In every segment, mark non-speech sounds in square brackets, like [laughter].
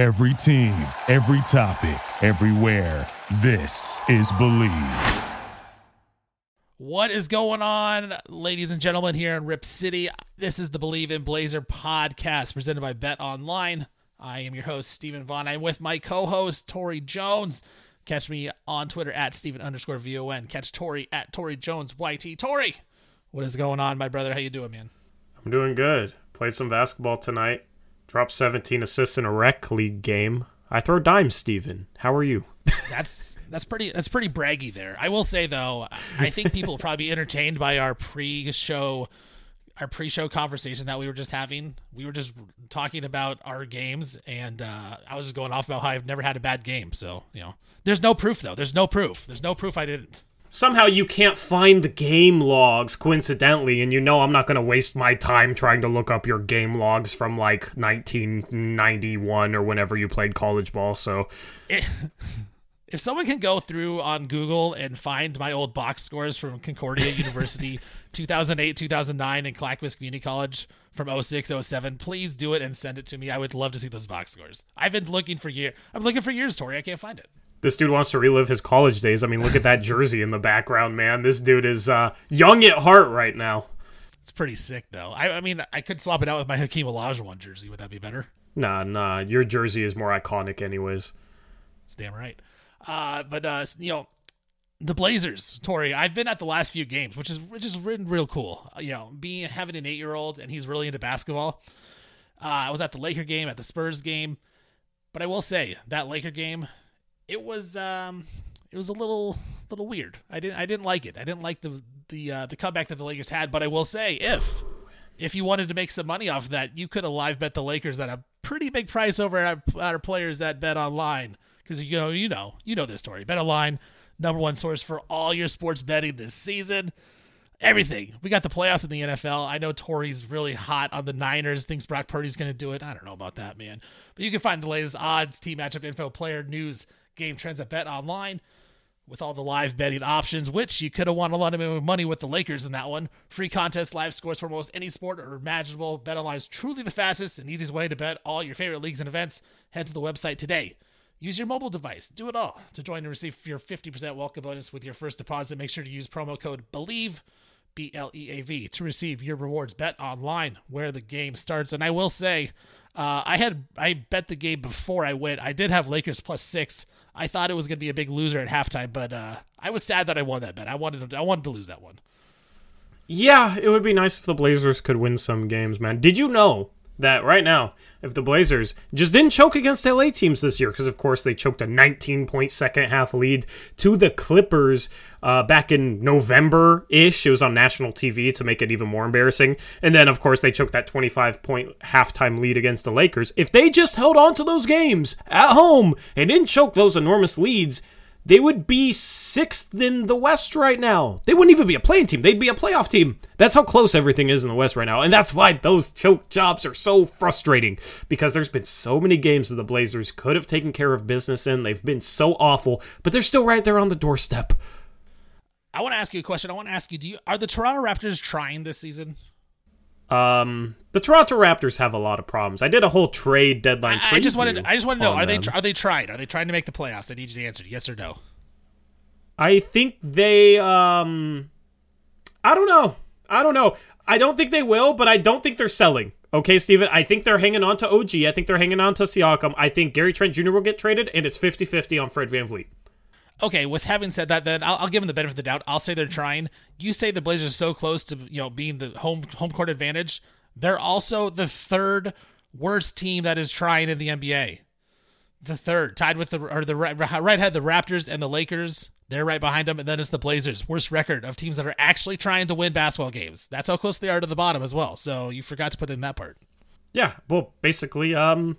Every team, every topic, everywhere. This is Bleav. What is going on, ladies and gentlemen, here in Rip City? This is the Bleav in Blazer podcast presented by Bet Online. I am your host, Stephen Vaughn. I'm with my co host, Tori Jones. Catch me on Twitter at Stephen underscore VON. Catch Tori at Tori Jones YT. Tori, what is going on, my brother? How you doing, man? I'm doing good. Played some basketball tonight. Dropped 17 assists in a rec league game. I throw dimes, Steven. How are you? That's that's pretty that's pretty braggy there. I will say though, I think people will probably be entertained by our pre-show our pre-show conversation that we were just having. We were just talking about our games, and uh, I was just going off about how I've never had a bad game. So you know, there's no proof though. There's no proof. There's no proof I didn't somehow you can't find the game logs coincidentally and you know i'm not going to waste my time trying to look up your game logs from like 1991 or whenever you played college ball so. [laughs] If someone can go through on google and find my old box scores from concordia [laughs] university 2008 2009 and clackamas community college from 06 07 please do it and send it to me. I would love to see those box scores. I've been looking for years i'm looking for years tori. I can't find it this dude wants to relive his college days. I mean, look at that jersey in the background, man. This dude is uh, young at heart right now. It's pretty sick, though. I, I, mean, I could swap it out with my Hakeem Olajuwon jersey. Would that be better? Nah, nah. Your jersey is more iconic, anyways. It's damn right. Uh, but uh, you know, the Blazers, Tori. I've been at the last few games, which is which is real cool. You know, being having an eight year old and he's really into basketball. Uh, I was at the Laker game, at the Spurs game, but I will say that Laker game it was um it was a little little weird. I didn't I didn't like it. I didn't like the the uh, the comeback that the Lakers had. But I will say, if if you wanted to make some money off of that, you could have live bet the Lakers at a pretty big price over at our players that bet online because you know you know you know this story. Bet online, number one source for all your sports betting this season. Everything. We got the playoffs in the NFL. I know Tori's really hot on the Niners. Thinks Brock Purdy's going to do it. I don't know about that, man. But you can find the latest odds, team matchup info, player news, game trends at Bet Online with all the live betting options, which you could have won a lot of money with the Lakers in that one. Free contest, live scores for almost any sport or imaginable. Bet Online is truly the fastest and easiest way to bet all your favorite leagues and events. Head to the website today. Use your mobile device. Do it all to join and receive your 50% welcome bonus with your first deposit. Make sure to use promo code BLEAV, B L E A V, to receive your rewards. Bet online where the game starts. And I will say, uh, I had I bet the game before I went. I did have Lakers plus six. I thought it was going to be a big loser at halftime, but uh, I was sad that I won that bet. I wanted to, I wanted to lose that one. Yeah, it would be nice if the Blazers could win some games, man. Did you know that right now, if the Blazers just didn't choke against LA teams this year, because of course they choked a 19 point second half lead to the Clippers uh, back in November ish. It was on national TV to make it even more embarrassing. And then, of course, they choked that 25 point halftime lead against the Lakers. If they just held on to those games at home and didn't choke those enormous leads, they would be sixth in the West right now. They wouldn't even be a playing team. They'd be a playoff team. That's how close everything is in the West right now. And that's why those choke jobs are so frustrating because there's been so many games that the Blazers could have taken care of business in. They've been so awful, but they're still right there on the doorstep. I want to ask you a question. I want to ask you, do you are the Toronto Raptors trying this season? Um, the Toronto Raptors have a lot of problems. I did a whole trade deadline. I, I just wanted. I just want to know: are them. they are they trying? Are they trying to make the playoffs? I need you to answer yes or no. I think they. Um, I don't know. I don't know. I don't think they will, but I don't think they're selling. Okay, Steven, I think they're hanging on to OG. I think they're hanging on to Siakam. I think Gary Trent Jr. will get traded, and it's 50 50 on Fred VanVleet. Okay, with having said that, then I'll, I'll, give them the benefit of the doubt. I'll say they're trying. You say the Blazers are so close to you know being the home home court advantage. They're also the third worst team that is trying in the NBA. The third, tied with the or the right, right head the Raptors and the Lakers. They're right behind them, and then it's the Blazers. Worst record of teams that are actually trying to win basketball games. That's how close they are to the bottom as well. So you forgot to put in that part. Yeah, well, basically, um,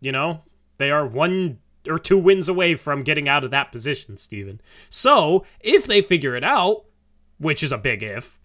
you know, they are one or two wins away from getting out of that position, Steven. So if they figure it out, which is a big if,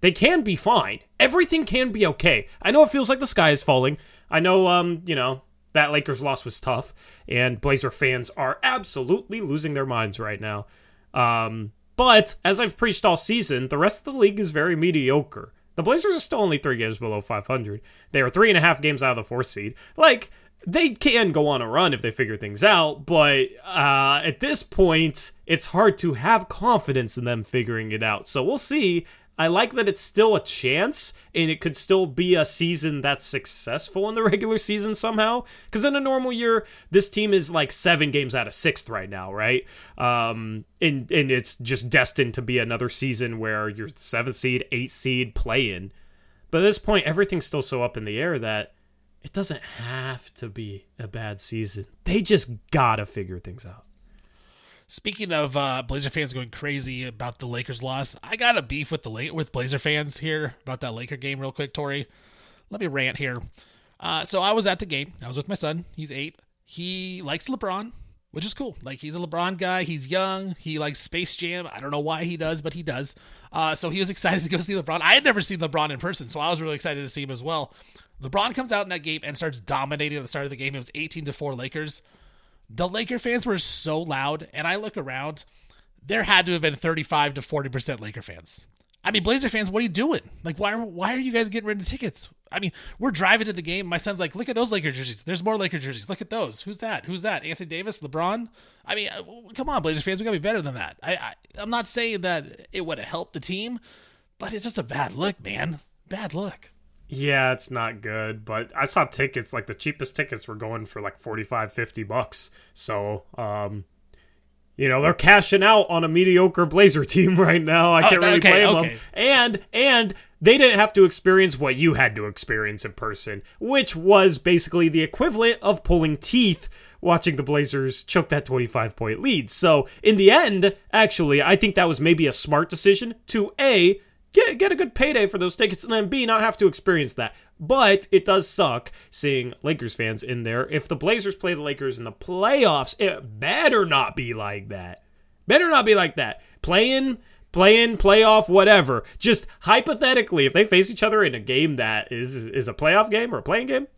they can be fine. Everything can be okay. I know it feels like the sky is falling. I know, um, you know, that Lakers loss was tough, and Blazer fans are absolutely losing their minds right now. Um, but as I've preached all season, the rest of the league is very mediocre. The Blazers are still only three games below 500. They are three and a half games out of the fourth seed. Like, they can go on a run if they figure things out, but uh, at this point, it's hard to have confidence in them figuring it out. So we'll see. I like that it's still a chance and it could still be a season that's successful in the [laughs] regular season somehow. Because in a normal year, this team is like seven games out of sixth right now, right? Um, and and it's just destined to be another season where you're seventh seed, eighth seed, play in. But at this point, everything's still so up in the air that it doesn't have to be a bad season. They just gotta figure things out. Speaking of uh, Blazer fans going crazy about the Lakers loss, I got a beef with the La- with Blazer fans here about that Laker game, real quick, Tori. Let me rant here. Uh, so I was at the game. I was with my son. He's eight. He likes LeBron, which is cool. Like he's a LeBron guy. He's young. He likes Space Jam. I don't know why he does, but he does. Uh, so he was [laughs] excited to go see LeBron. I had never seen LeBron in person, so I was really excited to see him as well. LeBron comes out in that game and starts dominating at the start of the game. It was 18 to 4 Lakers. The Laker fans were so loud, and I look around, there had to have been 35 to 40% Laker fans. I mean, Blazer fans, what are you doing? Like, why why are you guys getting rid of tickets? I mean, we're driving to the game. My son's like, look at those Laker jerseys. There's more Laker jerseys. Look at those. Who's that? Who's that? Anthony Davis, LeBron. I mean, uh, come on, Blazer fans, we gotta be better than that. I, I I'm not saying that it would have helped the team, but it's just a bad look, man. Bad look. Yeah, it's not good, but I saw tickets like the cheapest tickets were going for like 45 50 bucks. So, um you know, they're cashing out on a mediocre Blazer [laughs] team right now. I Oh, can't really okay, blame okay. them. And and they didn't have to experience what you had to experience in person, which was basically the equivalent of pulling teeth watching the Blazers choke that 25 point lead. So, in the end, actually, I think that was maybe a smart decision to A get get a good payday for those tickets, and then B not have to experience that. But it does suck seeing Lakers fans in there. If the Blazers play the Lakers in the playoffs, it better not be like that. Better not be like that. Playing, playing, playoff, whatever. Just hypothetically, if they face each other in a game that is is a playoff game or a playing game,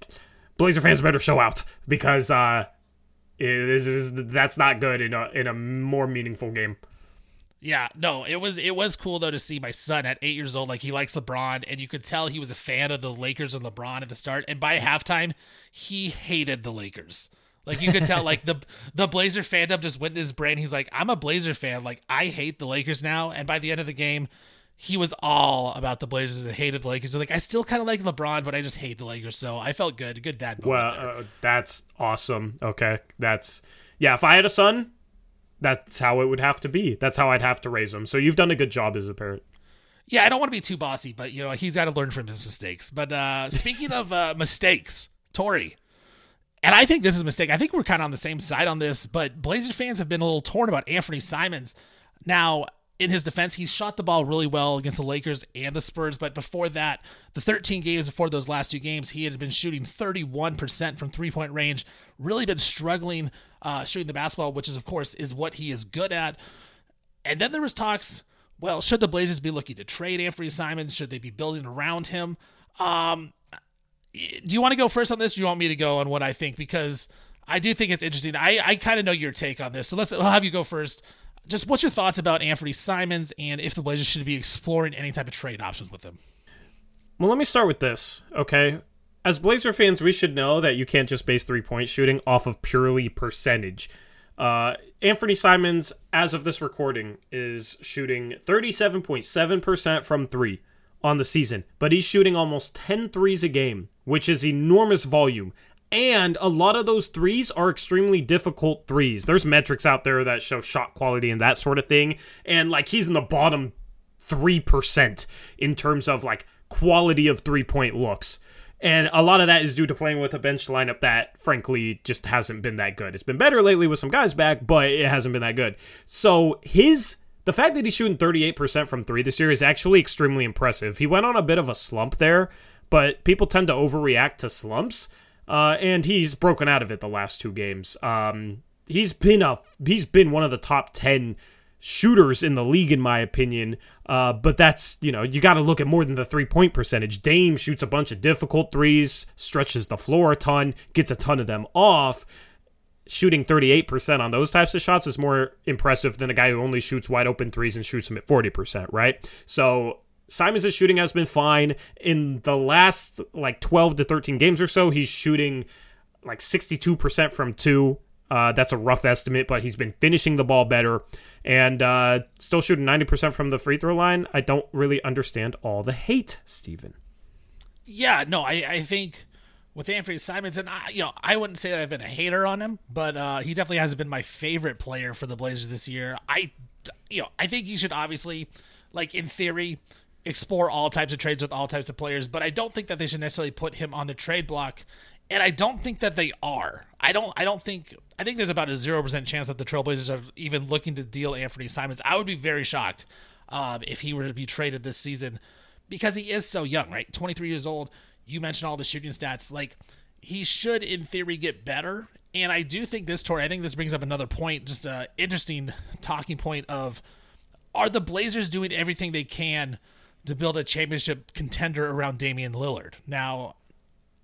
Blazer fans better show out because uh, it is, is that's not good in a in a more meaningful game. Yeah, no, it was it was cool though to see my son at eight years old. Like he likes LeBron, and you could tell he was a fan of the Lakers and LeBron at the start. And by halftime, he hated the Lakers. Like you could tell, like the [laughs] the Blazer fandom just went in his brain. He's like, I'm a Blazer fan. Like I hate the Lakers now. And by the end of the game, he was all about the Blazers and hated the Lakers. Like I still kind of like LeBron, but I just hate the Lakers. So I felt good, good dad. moment Well, there. uh, that's awesome. Okay, that's yeah. If I had a son, that's how it would have to be. That's how I'd have to raise him. So you've done a good job as a parent. Yeah, I don't want to be too bossy, but you know he's got to learn from his mistakes. But uh, [laughs] speaking of uh, mistakes, Tori, and I think this is a mistake. I think we're kind of on the same side on this, but Blazers fans have been a little torn about Anthony Simons. Now, in his defense, he's shot the ball really well against the Lakers and the Spurs, but before that, the 13 games before those last two games, he had been shooting 31% from three point range. Really been struggling uh, shooting the basketball, which is of course is what he is good at. And then there was talks. Well, should the Blazers be looking to trade Anthony Simons? Should they be building around him? Um, do you want to go first on this? Or do you want me to go on what I think? Because I do think it's interesting. I, I kind of know your take on this, so let's. I'll have you go first. Just what's your thoughts about Anthony Simons and if the Blazers should be exploring any type of trade options with him? Well, let me start with this, okay? As Blazer fans, we should know that you can't just base three point shooting off of purely percentage. Uh, Anthony Simons, as of this recording, is shooting 37.7% from three on the season, but he's shooting almost 10 threes a game, which is enormous volume. And a lot of those threes are extremely difficult threes. There's metrics out there that show shot quality and that sort of thing. And like he's in the bottom 3% in terms of like quality of three point looks. And a lot of that is due to playing with a bench lineup that, frankly, just hasn't been that good. It's been better lately with some guys back, but it hasn't been that good. So his the fact that he's shooting 38% from three this year is actually extremely impressive. He went on a bit of a slump there, but people tend to overreact to slumps, uh, and he's broken out of it the last two games. Um, he's been a he's been one of the top 10 shooters in the league in my opinion. Uh, but that's you know you got to look at more than the three point percentage. Dame shoots a bunch of difficult threes stretches the floor a ton gets a ton of them off. Shooting 38% on those types of shots is more impressive than a guy who only shoots wide open threes and shoots them at 40% right? So Simons' shooting has been fine in the last like 12 to 13 games or so he's shooting like 62% from two. Uh, that's a rough estimate, but he's been finishing the ball better and uh, still shooting 90% from the free throw line. I don't really understand all the hate, Steven. Yeah, no, I, I think with Anthony Simons, and I, you know, I wouldn't say that I've been a hater on him, but uh, he definitely hasn't been my favorite player for the Blazers this year. I, you know, I think you should obviously, like in theory, explore all types of trades with all types of players, but I don't think that they should necessarily put him on the trade block. And I don't think that they are. I don't. I don't think. I think there's about a zero percent chance that the Trailblazers are even looking to deal Anthony Simons. I would be very shocked um, if he were to be traded this season because he is so young, right? 23 years old. You mentioned all the shooting stats. Like he should, in theory, get better. And I do think this tour. I think this brings up another point, just a interesting talking point of are the Blazers doing everything they can to build a championship contender around Damian Lillard? Now,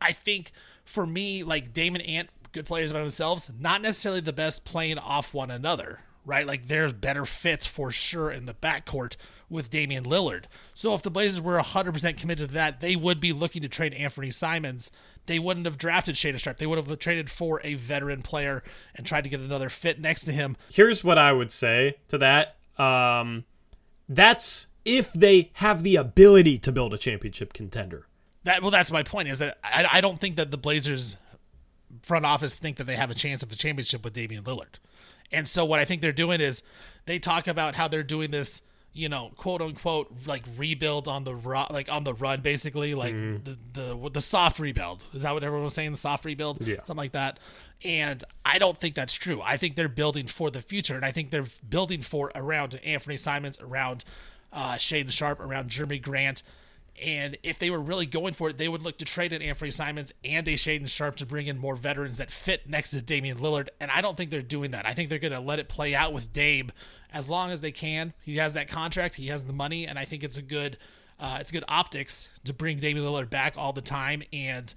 I think for me, like Damon Ant, good players by themselves, not necessarily the best playing off one another, right? Like there's better fits for sure in the backcourt with Damian Lillard. So if the Blazers were 100% committed to that, they would be looking to trade Anthony Simons. They wouldn't have drafted Shaedon Sharpe. They would have traded for a veteran player and tried to get another fit next to him. Here's what I would say to that. Um, that's if they have the ability to build a championship contender. That well, that's my point. Is that I, I don't think that the Blazers front office think that they have a chance of the championship with Damian Lillard. And so what I think they're doing is they talk about how they're doing this, you know, quote unquote, like rebuild on the ru- like on the run, basically, like Mm-hmm. the the the soft rebuild. Is that what everyone was saying? The soft rebuild, Yeah. something like that. And I don't think that's true. I think they're building for the future, and I think they're building for around Anthony Simons, around uh, Shaedon Sharpe, around Jerami Grant. And if they were really going for it, they would look to trade an Anthony Simons and a Shaedon Sharpe to bring in more veterans that fit next to Damian Lillard. And I don't think they're doing that. I think they're going to let it play out with Dame as long as they can. He has that contract, he has the money, and I think it's a good, uh, it's good optics to bring Damian Lillard back all the time and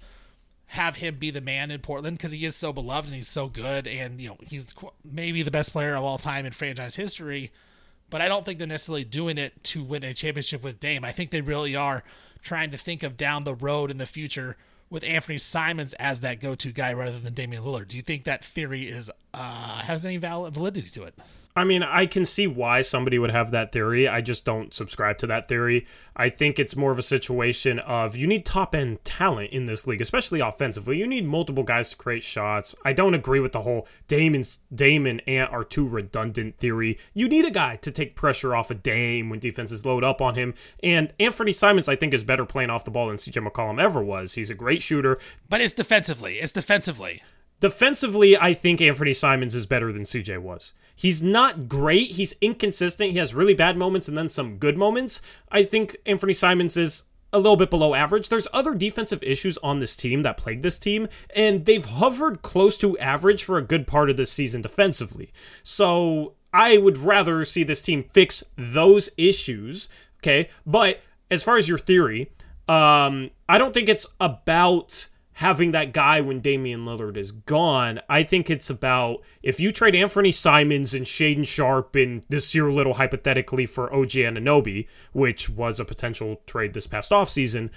have him be the man in Portland because he is so beloved and he's so good, and you know he's maybe the best player of all time in franchise history but I don't think they're necessarily doing it to win a championship with Dame. I think they really are trying to think of down the road in the future with Anthony Simons as that go-to guy rather than Damian Lillard. Do you think that theory is uh, has any val- validity to it? I mean, I can see why somebody would have that theory. I just don't subscribe to that theory. I think it's more of a situation of you need top end talent in this league, especially offensively. You need multiple guys to create shots. I don't agree with the whole Dame and Ant are too redundant theory. You need a guy to take pressure off of Dame when defenses load up on him. And Anthony Simons, I think, is better playing off the ball than CJ McCollum ever was. He's a great shooter. But it's defensively. It's defensively. Defensively, I think Anthony Simons is better than CJ was. He's not great. He's inconsistent. He has really bad moments and then some good moments. I think Anthony Simons is a little bit below average. There's other defensive issues on this team that plague this team, and they've hovered close to average for a good part of this season defensively. So I would rather see this team fix those issues. Okay. But as far as your theory, um, I don't think it's about having that guy when Damian Lillard is gone. I think it's about if you trade Anthony Simons and Shaedon Sharpe and Nassir Little hypothetically for OG Anunoby, which was a potential trade this past offseason,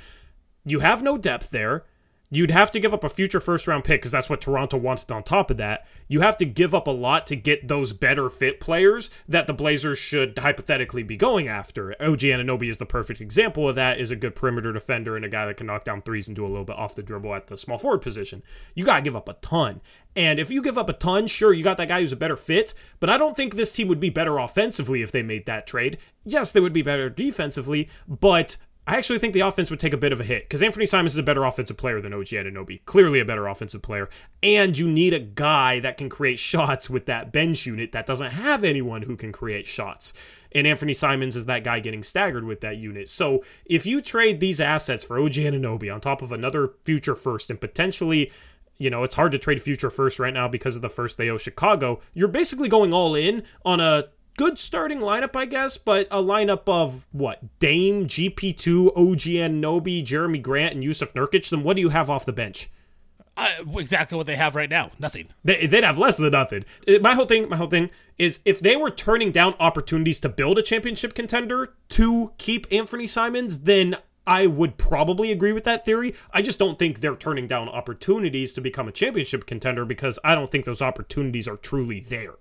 you have no depth there. You'd have to give up a future first round pick because that's what Toronto wanted on top of that. You have to give up a lot to get those better fit players that the Blazers should hypothetically be going after. OG Anunoby is the perfect example of that, is a good perimeter defender and a guy that can knock down threes and do a little bit off the dribble at the small forward position. You got to give up a ton. And if you give up a ton, sure, you got that guy who's a better fit, but I don't think this team would be better offensively if they made that trade. Yes, they would be better defensively, but I actually think the offense would take a bit of a hit because Anthony Simons is a better offensive player than OG Anunoby. Clearly a better offensive player. And you need a guy that can create shots with that bench unit that doesn't have anyone who can create shots. And Anthony Simons is that guy getting staggered with that unit. So if you trade these assets for OG Anunoby on top of another future first and potentially you know, it's hard to trade future first right now because of the first they owe Chicago. You're basically going all in on a good starting lineup, I guess, but a lineup of what? Dame, GP2, OGN, Anunoby, Jerami Grant, and Jusuf Nurkic. Then what do you have off the bench? Uh, exactly what they have right now. Nothing. They, they'd have less than nothing. Uh, My whole thing, my whole thing is if they were turning down opportunities to build a championship contender to keep Anthony Simons, then I would probably agree with that theory. I just don't think they're turning down opportunities to become a championship contender because I don't think those opportunities are truly there.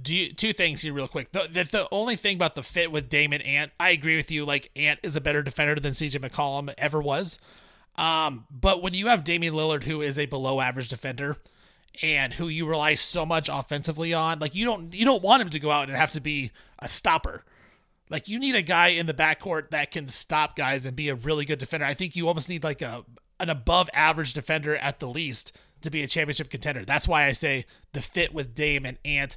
Do you, two things here, real quick. The, the, the only thing about the fit with Damon Ant, I agree with you. Like Ant is a better defender than CJ McCollum ever was. Um, but when you have Damian Lillard, who is a below average defender, and who you rely so much offensively on, like you don't you don't want him to go out and have to be a stopper. Like you need a guy in the backcourt that can stop guys and be a really good defender. I think you almost need like a an above average defender at the least to be a championship contender. That's why I say the fit with Dame and Ant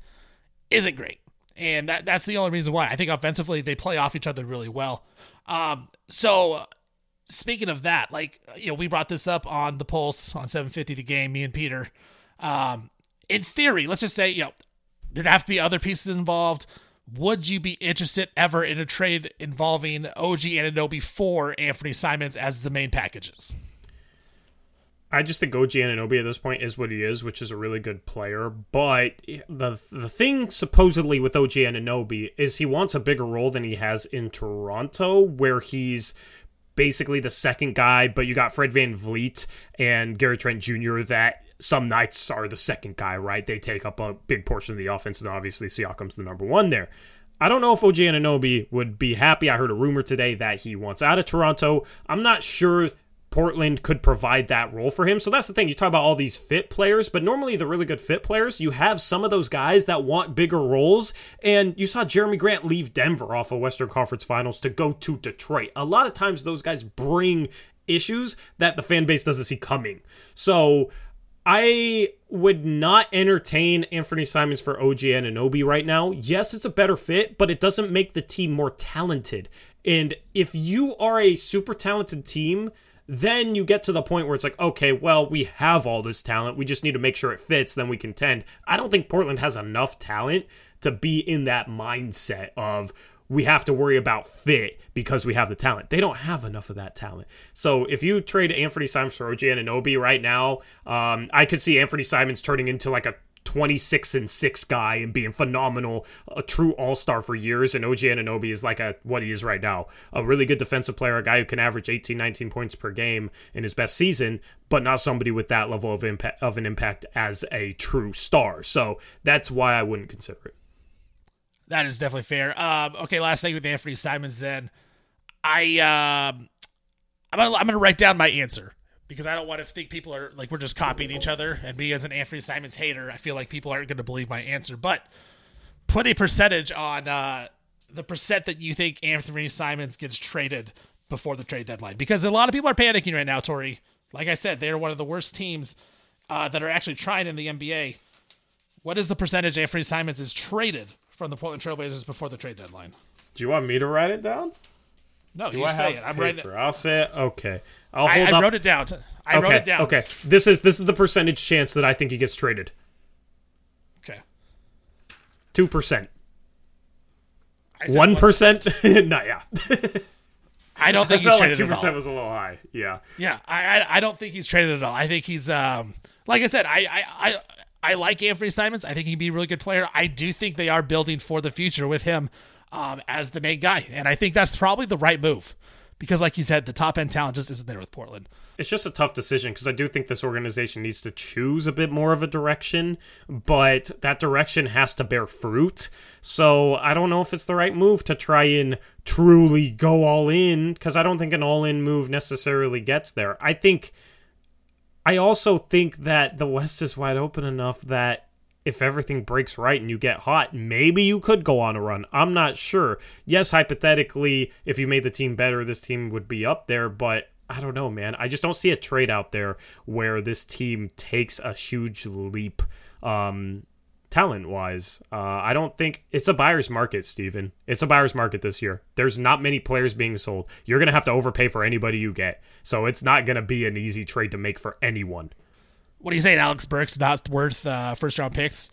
isn't great. And that that's the only reason why. I think offensively they play off each other really well. Um, so speaking of that, like you know, we brought this up on the Pulse on 750 the game, me and Peter. Um, in theory, let's just say, you know, there'd have to be other pieces involved would you be interested ever in a trade involving OG and Anunoby for Anthony Simons as the main packages? I just think OG Anunoby at this point is what he is, which is a really good player. But the the thing supposedly with OG Anunoby is he wants a bigger role than he has in Toronto, where he's basically the second guy, but you got Fred Van VanVleet and Gary Trent Jr. that some nights are the second guy, right? They take up a big portion of the offense, and obviously Siakam's the number one there. I don't know if OG Anunoby would be happy. I heard a rumor today that he wants out of Toronto. I'm not sure Portland could provide that role for him. So that's the thing. You talk about all these fit players, but normally the really good fit players, you have some of those guys that want bigger roles. And you saw Jerami Grant leave Denver off of Western Conference Finals to go to Detroit. A lot of times those guys bring issues that the fan base doesn't see coming. So I would not entertain Anthony Simons for OG Anunoby right now. Yes, it's a better fit, but it doesn't make the team more talented. And if you are a super talented team, then you get to the point where it's like, okay, well, we have all this talent. We just need to make sure it fits, then we contend. I don't think Portland has enough talent to be in that mindset of we have to worry about fit because we have the talent. They don't have enough of that talent. So if you trade Anthony Simons for OG Anunoby right now, um, I could see Anthony Simons turning into like a 26 and 6 guy and being phenomenal, a true all-star for years and OG Anunoby is like a what he is right now. A really good defensive player, a guy who can average 18 19 points per game in his best season, but not somebody with that level of impact of an impact as a true star. So that's why I wouldn't consider it. That is definitely fair. Um, okay, last thing with Anthony Simons. Then I um, I'm gonna I'm gonna write down my answer because I don't want to think people are like we're just copying each other. And me as an Anthony Simons hater, I feel like people aren't going to believe my answer. But put a percentage on uh, the percent that you think Anthony Simons gets traded before the trade deadline because a lot of people are panicking right now. Tori, like I said, they're one of the worst teams uh, that are actually trying in the NBA. What is the percentage Anthony Simons is traded from the Portland Trailblazers before the trade deadline. Do you want me to write it down? No, Do you I say it. I'm paper? writing. I'll say it. Okay, I'll hold I, I up. wrote it down. I okay. wrote it down. Okay, this is this is the percentage chance that I think he gets traded. Okay, two percent. One percent? Not [laughs] yeah. [laughs] I don't [laughs] think I he's traded. Two percent was a little high. Yeah. Yeah, I, I I don't think he's traded at all. I think he's um like I said, I I, I I like Anthony Simons. I think he'd be a really good player. I do think they are building for the future with him um, as the main guy, and I think that's probably the right move because, like you said, the top end talent just isn't there with Portland. It's just a tough decision because I do think this organization needs to choose a bit more of a direction, but that direction has to bear fruit. So I don't know if it's the right move to try and truly go all in because I don't think an all in move necessarily gets there. I think I also think that the West is wide open enough that if everything breaks right and you get hot, maybe you could go on a run. I'm not sure. Yes, hypothetically, if you made the team better, this team would be up there, but I don't know, man. I just don't see a trade out there where this team takes a huge leap um, talent wise. Uh, I don't think it's a buyer's market, Steven. It's a buyer's market this year. There's not many players being sold. You're going to have to overpay for anybody you get. So it's not going to be an easy trade to make for anyone. What are you saying? Alec Burks not worth uh, first round picks?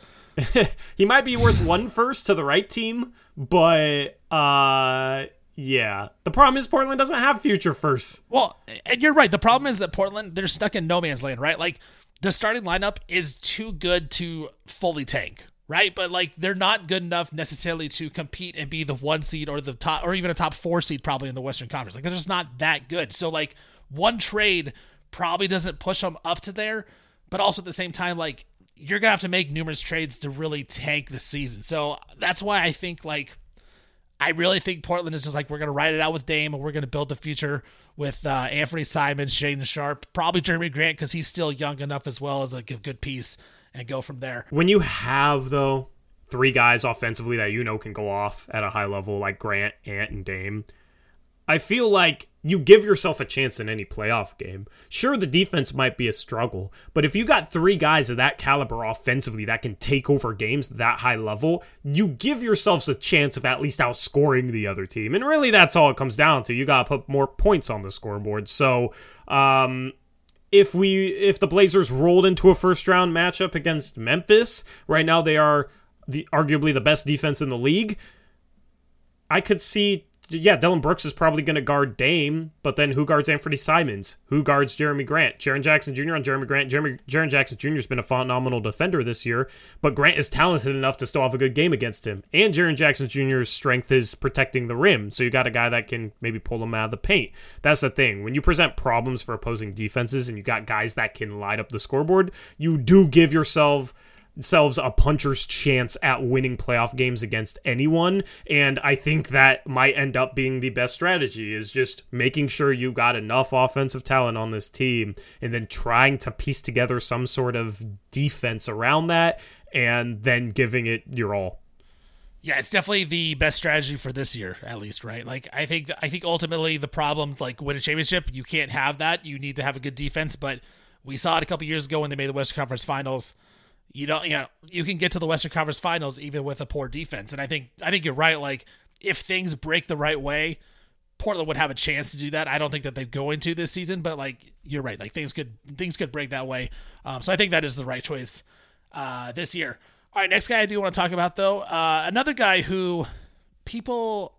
[laughs] he might be worth one first to the right team, but uh, yeah. The problem is Portland doesn't have future firsts. Well, and you're right. The problem is that Portland they're stuck in no man's land, right? Like the starting lineup is too good to fully tank. right? But like they're not good enough necessarily to compete and be the one seed or the top or even a top four seed probably in the Western Conference. Like they're just not that good. So like one trade probably doesn't push them up to there, but also at the same time, like you're gonna have to make numerous trades to really tank the season. So that's why I think like I really think Portland is just like we're gonna ride it out with Dame and we're gonna build the future with uh, Anthony Simons, Shaedon Sharpe, probably Jerami Grant because he's still young enough as well as like a good piece and go from there. When you have though three guys offensively that you know can go off at a high level like Grant, Ant, and Dame, I feel like you give yourself a chance in any playoff game. Sure, the defense might be a struggle, but if you got three guys of that caliber offensively that can take over games that high level, you give yourselves a chance of at least outscoring the other team. And really, that's all it comes down to. You got to put more points on the scoreboard. So, um, if we if the Blazers rolled into a first round matchup against Memphis, right now they are the arguably the best defense in the league. I could see yeah, Dillon Brooks is probably going to guard Dame, but then who guards Anthony Simons? Who guards Jerami Grant? Jaren Jackson Jr. on Jerami Grant. Jeremy, Jaren Jackson Jr. has been a phenomenal defender this year, but Grant is talented enough to still have a good game against him. And Jaren Jackson Jr.'s strength is protecting the rim, so you got a guy that can maybe pull him out of the paint. That's the thing. When you present problems for opposing defenses and you got guys that can light up the scoreboard, you do give yourself – themselves a puncher's chance at winning playoff games against anyone and i think that might end up being the best strategy is just making sure you got enough offensive talent on this team and then trying to piece together some sort of defense around that and then giving it your all yeah, it's definitely the best strategy for this year, at least, right? Like, I think, I think ultimately the problem, like, win a championship, you can't have that. You need to have a good defense. But we saw it a couple years ago when they made the Western Conference Finals you don't you know you can get to the Western Conference Finals even with a poor defense. And I think I think you're right. Like if things break the right way, Portland would have a chance to do that. I don't think that they go into this season, but like you're right. Like things could things could break that way. Um, so I think that is the right choice uh, this year. All right, next guy I do want to talk about though, uh, another guy who people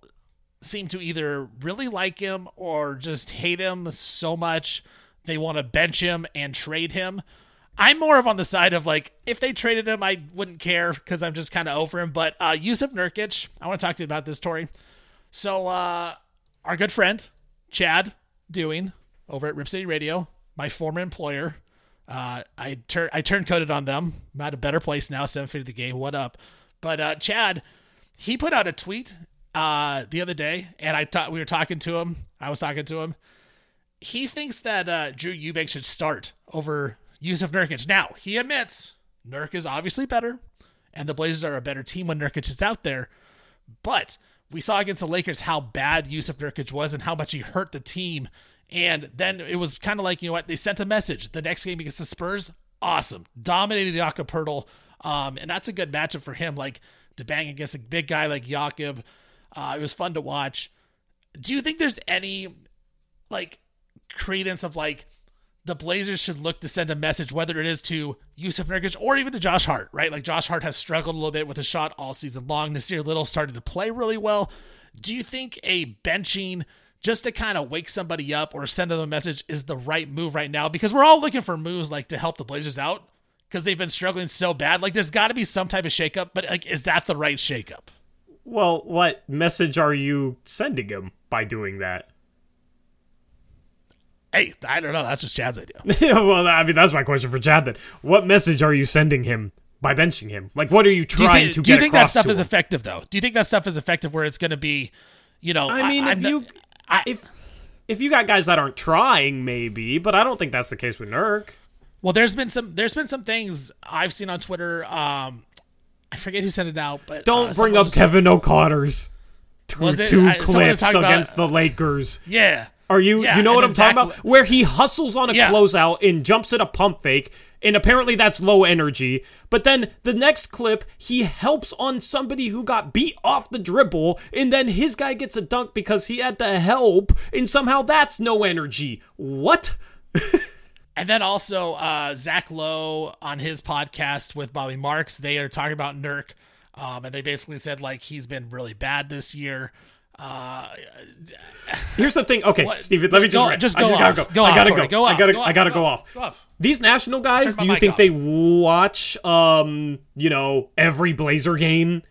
seem to either really like him or just hate him so much they want to bench him and trade him. I'm more of on the side of like if they traded him, I wouldn't care because I'm just kind of over him. But uh, Jusuf Nurkic, I want to talk to you about this, Tori. So uh, our good friend Chad Doing over at Rip City Radio, my former employer. Uh, I turn I turncoated on them. I'm at a better place now. Seven fifty the game. What up? But uh, Chad, he put out a tweet uh, the other day, and I thought we were talking to him. I was talking to him. He thinks that uh, Drew Eubanks should start over Jusuf Nurkic. Now, he admits Nurk is obviously better, and the Blazers are a better team when Nurkic is out there. But we saw against the Lakers how bad Jusuf Nurkic was and how much he hurt the team. And then it was kind of like, you know what? They sent a message. The next game against the Spurs, awesome. Dominated Jakob Poeltl. Um, and that's a good matchup for him, like to bang against a big guy like Jakob. Uh, it was fun to watch. Do you think there's any like credence of like the Blazers should look to send a message, whether it is to Jusuf Nurkic or even to Josh Hart, right? Like Josh Hart has struggled a little bit with a shot all season long. This year, Little started to play really well. Do you think a benching just to kind of wake somebody up or send them a message is the right move right now? Because we're all looking for moves like to help the Blazers out because they've been struggling so bad. Like there's got to be some type of shakeup, but like is that the right shakeup? Well, what message are you sending him by doing that? Hey, I don't know. That's just Chad's idea. [laughs] well, I mean, that's my question for Chad. Then, what message are you sending him by benching him? Like, what are you trying think, to do you think that stuff is effective though? Do you think that stuff is effective where it's going to be, you know? I mean, I, if you, I, if if you got guys that aren't trying, maybe, but I don't think that's the case with Nurk. Well, there's been some there's been some things I've seen on Twitter. Um, I forget who sent it out, but don't uh, bring up Kevin O'Connor's two, two I, clips against about, the Lakers. Yeah, are you yeah, you know what I'm exactly. talking about? Where he hustles on a yeah. closeout and jumps at a pump fake, and apparently that's low energy. But then the next clip, he helps on somebody who got beat off the dribble, and then his guy gets a dunk because he had to help, and somehow that's no energy. What? [laughs] and then also uh, Zach Lowe on his podcast with Bobby Marks, they are talking about Nurk, um, and they basically said like he's been really bad this year. Uh, Here's the thing. Okay, What- Steven, let me just go- just I just off. gotta go. Go I off, gotta Tori. go. Go I off. gotta. Go I gotta Go go off. off. Go off. These national guys, do you think off. they watch, um, you know, every Blazer game?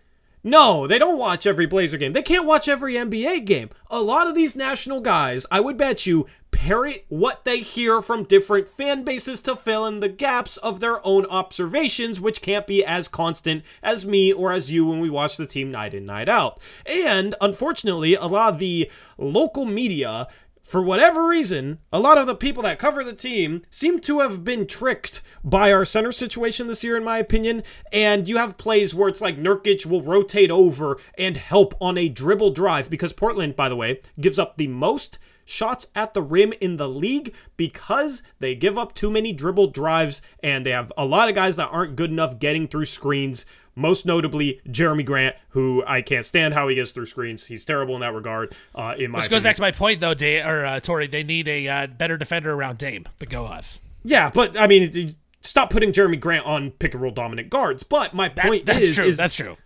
No, they don't watch every Blazer game. They can't watch every NBA game. A lot of these national guys, I would bet you, parrot what they hear from different fan bases to fill in the gaps of their own observations, which can't be as constant as me or as you when we watch the team night in, night out. And unfortunately, a lot of the local media for whatever reason, a lot of the people that cover the team seem to have been tricked by our center situation this year, in my opinion. And you have plays where it's like Nurkic will rotate over and help on a dribble drive because Portland, by the way, gives up the most shots at the rim in the league because they give up too many dribble drives and they have a lot of guys that aren't good enough getting through screens. Most notably, Jerami Grant, who I can't stand how he gets through screens. He's terrible in that regard. Uh, in my Which goes opinion. back to my point, though, Day or uh, Tori. They need a uh, better defender around Dame. But go off. Yeah, but I mean, stop putting Jerami Grant on pick and roll dominant guards. But my That- point that's is, true. is, that's true.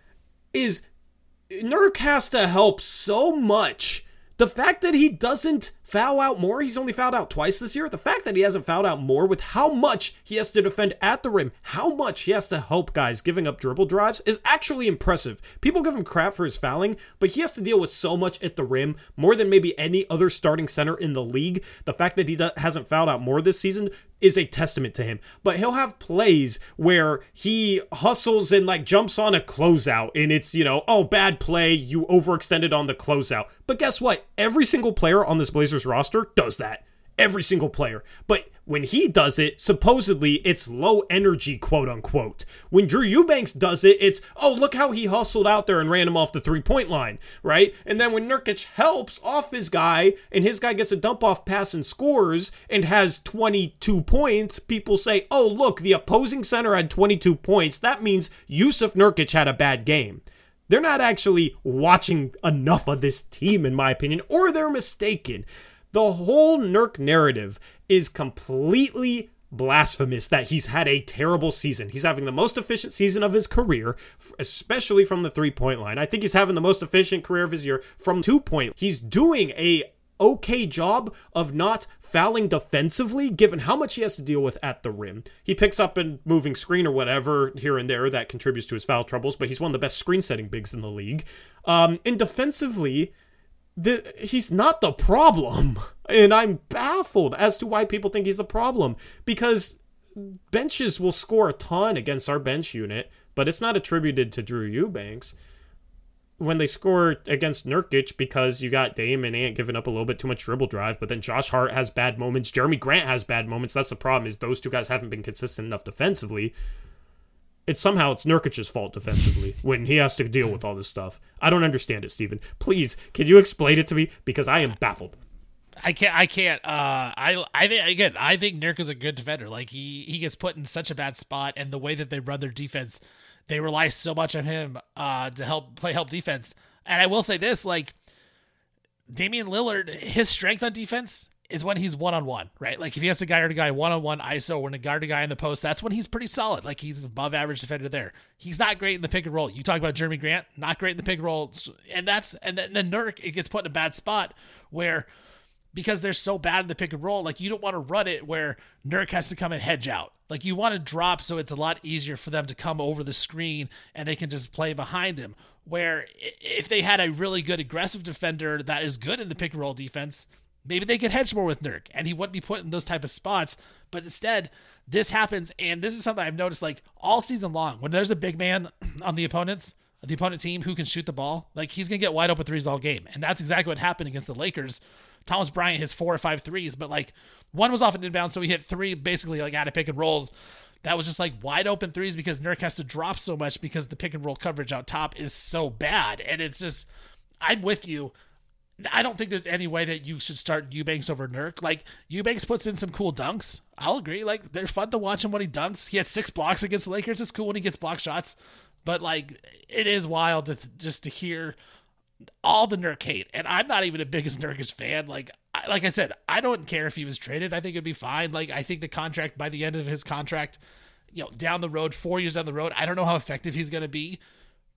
is Nurk has to help so much. The fact that he doesn't foul out more, he's only fouled out twice this year. The fact that he hasn't fouled out more with how much he has to defend at the rim, how much he has to help guys giving up dribble drives is actually impressive. People give him crap for his fouling, but he has to deal with so much at the rim, more than maybe any other starting center in the league. The fact that he hasn't fouled out more this season is a testament to him. But he'll have plays where he hustles and like jumps on a closeout and it's, you know, oh, bad play, you overextended on the closeout. But guess what? Every single player on this Blazers roster does that. Every single player. But when he does it, supposedly it's low energy, quote unquote. When Drew Eubanks does it, it's, oh, look how he hustled out there and ran him off the three point line, right? And then when Nurkic helps off his guy and his guy gets a dump off pass and scores and has 22 points, people say, oh, look, the opposing center had 22 points. That means Jusuf Nurkic had a bad game. They're not actually watching enough of this team, in my opinion, or they're mistaken. The whole Nurk narrative is completely blasphemous that he's had a terrible season. He's having the most efficient season of his career, especially from the three point line. I think he's having the most efficient career of his year from two point. He's doing a okay job of not fouling defensively given how much he has to deal with at the rim. He picks up a moving screen or whatever here and there that contributes to his foul troubles, but he's one of the best screen setting bigs in the league. Um, and defensively, the, he's not the problem. And I'm baffled as to why people think he's the problem because benches will score a ton against our bench unit, but it's not attributed to Drew Eubanks. When they score against Nurkic because you got Dame and Ant giving up a little bit too much dribble drive, but then Josh Hart has bad moments, Jerami Grant has bad moments. That's the problem is those two guys haven't been consistent enough defensively. It's somehow it's Nurkic's fault defensively when he has to deal with all this stuff. I don't understand it, Steven. Please, can you explain it to me because I am baffled. I can't. I can't. Uh, I. I think again. I think Nurk is a good defender. Like he he gets put in such a bad spot, and the way that they run their defense, they rely so much on him uh, to help play help defense. And I will say this: like Damian Lillard, his strength on defense is when he's one on one, right? Like if he has to guard a guy one on one ISO, when to guard a guy in the post, that's when he's pretty solid. Like he's above average defender there. He's not great in the pick and roll. You talk about Jerami Grant, not great in the pick and roll, and that's and then, then Nurk it gets put in a bad spot where because they're so bad in the pick and roll, like you don't want to run it where Nurk has to come and hedge out. Like you want to drop so it's a lot easier for them to come over the screen and they can just play behind him. Where if they had a really good aggressive defender that is good in the pick and roll defense, maybe they could hedge more with Nurk and he wouldn't be put in those type of spots. But instead, this happens, and this is something I've noticed like all season long. When there's a big man [clears throat] on the opponents, the opponent team who can shoot the ball, like he's gonna get wide open threes all game. And that's exactly what happened against the Lakers. Thomas Bryant his four or five threes, but like one was off an inbound, so he hit three basically like out of pick and rolls. That was just like wide open threes because Nurk has to drop so much because the pick and roll coverage out top is so bad. And it's just I'm with you. I don't think there's any way that you should start Eubanks over Nurk. Like Eubanks puts in some cool dunks. I'll agree. Like they're fun to watch him when he dunks. He had six blocks against the Lakers. It's cool when he gets block shots. But like it is wild to just to hear all the Nurk hate, and I'm not even the biggest Nurkic fan. Like, I, like I said, I don't care if he was traded. I think it'd be fine. Like, I think the contract by the end of his contract, you know, down the road, four years down the road, I don't know how effective he's going to be.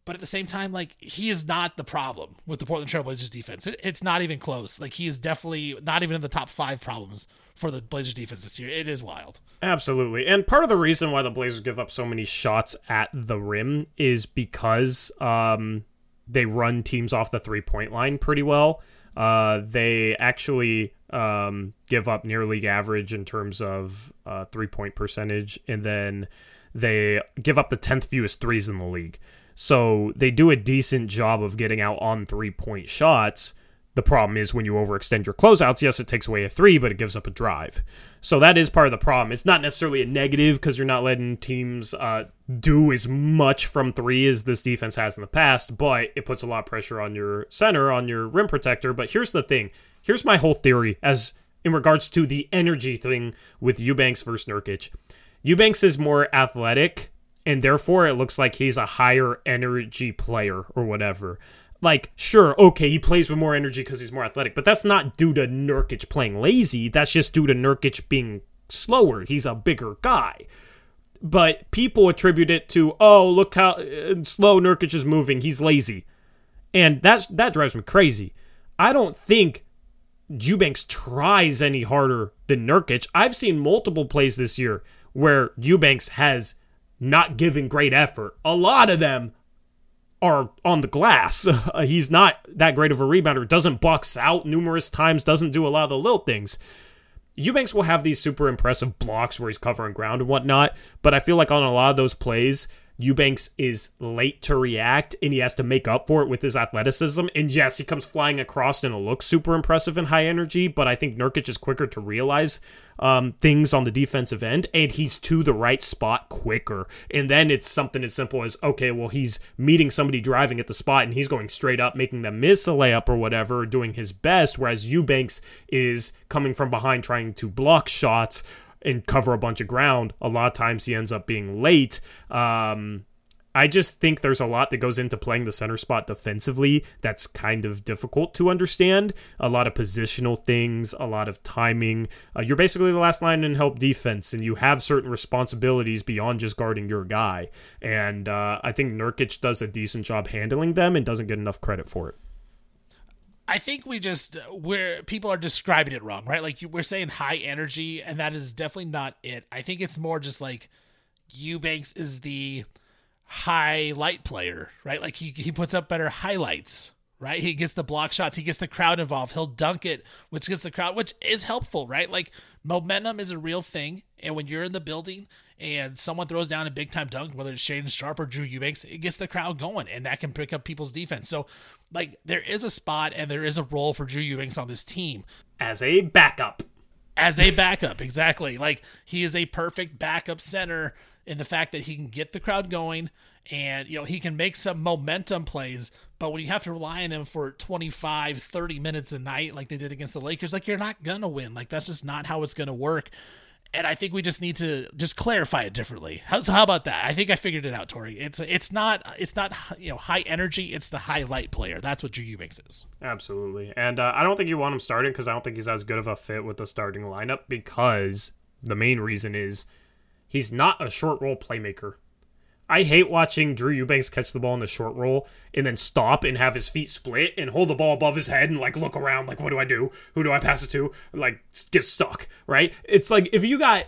But at the same time, like he is not the problem with the Portland Trailblazers defense. It, it's not even close. Like he is definitely not even in the top five problems for the Blazers defense this year. It is wild. Absolutely. And part of the reason why the Blazers give up so many shots at the rim is because um, they run teams off the three point line pretty well. Uh, they actually um, give up near league average in terms of uh, three point percentage, and then they give up the 10th fewest threes in the league. So they do a decent job of getting out on three point shots. The problem is when you overextend your closeouts, yes, it takes away a three, but it gives up a drive. So that is part of the problem. It's not necessarily a negative because you're not letting teams uh, do as much from three as this defense has in the past, but it puts a lot of pressure on your center, on your rim protector. But here's the thing here's my whole theory as in regards to the energy thing with Eubanks versus Nurkic. Eubanks is more athletic, and therefore it looks like he's a higher energy player or whatever like, sure, okay, he plays with more energy because he's more athletic, but that's not due to Nurkic playing lazy. That's just due to Nurkic being slower. He's a bigger guy. But people attribute it to, oh, look how uh, slow Nurkic is moving. He's lazy. And that's that drives me crazy. I don't think Eubanks tries any harder than Nurkic. I've seen multiple plays this year where Eubanks has not giving great effort. A lot of them are on the glass. [laughs] Uh, he's not that great of a rebounder. Doesn't box out numerous times. Doesn't do a lot of the little things. Eubanks will have these super impressive blocks where he's covering ground and whatnot, but I feel like on a lot of those plays, Eubanks is late to react and he has to make up for it with his athleticism. And yes, he comes flying across and it looks super impressive and high energy, but I think Nurkic is quicker to realize um, things on the defensive end and he's to the right spot quicker. And then it's something as simple as okay, well, he's meeting somebody driving at the spot and he's going straight up, making them miss a layup or whatever, doing his best, whereas Eubanks is coming from behind trying to block shots and cover a bunch of ground. A lot of times he ends up being late. Um, I just think there's a lot that goes into playing the center spot defensively that's kind of difficult to understand. A lot of positional things, a lot of timing. Uh, you're basically the last line in help defense, and you have certain responsibilities beyond just guarding your guy. And uh, I think Nurkic does a decent job handling them and doesn't get enough credit for it. I think we just uh, where people are describing it wrong, right? Like we're saying high energy, and that is definitely not it. I think it's more just like Eubanks is the highlight player, right? Like he he puts up better highlights, right? He gets the block shots, he gets the crowd involved, he'll dunk it, which gets the crowd, which is helpful, right? Like momentum is a real thing, and when you're in the building and someone throws down a big time dunk, whether it's Shaedon Sharpe or Drew Eubanks, it gets the crowd going, and that can pick up people's defense. So like there is a spot and there is a role for Drew Eubanks on this team as a backup. As a backup, exactly. Like he is a perfect backup center in the fact that he can get the crowd going and you know he can make some momentum plays but when you have to rely on him for 25 30 minutes a night like they did against the lakers like you're not gonna win like that's just not how it's gonna work and I think we just need to just clarify it differently. How, so how about that? I think I figured it out, Tori. It's it's not it's not you know high energy. It's the highlight player. That's what Drew Eubanks is. Absolutely, and uh, I don't think you want him starting because I don't think he's as good of a fit with the starting lineup. Because the main reason is he's not a short role playmaker. I hate watching Drew Eubanks catch the ball in the short roll and then stop and have his feet split and hold the ball above his head and like look around like what do I do? Who do I pass it to? Like get stuck, right? It's like if you got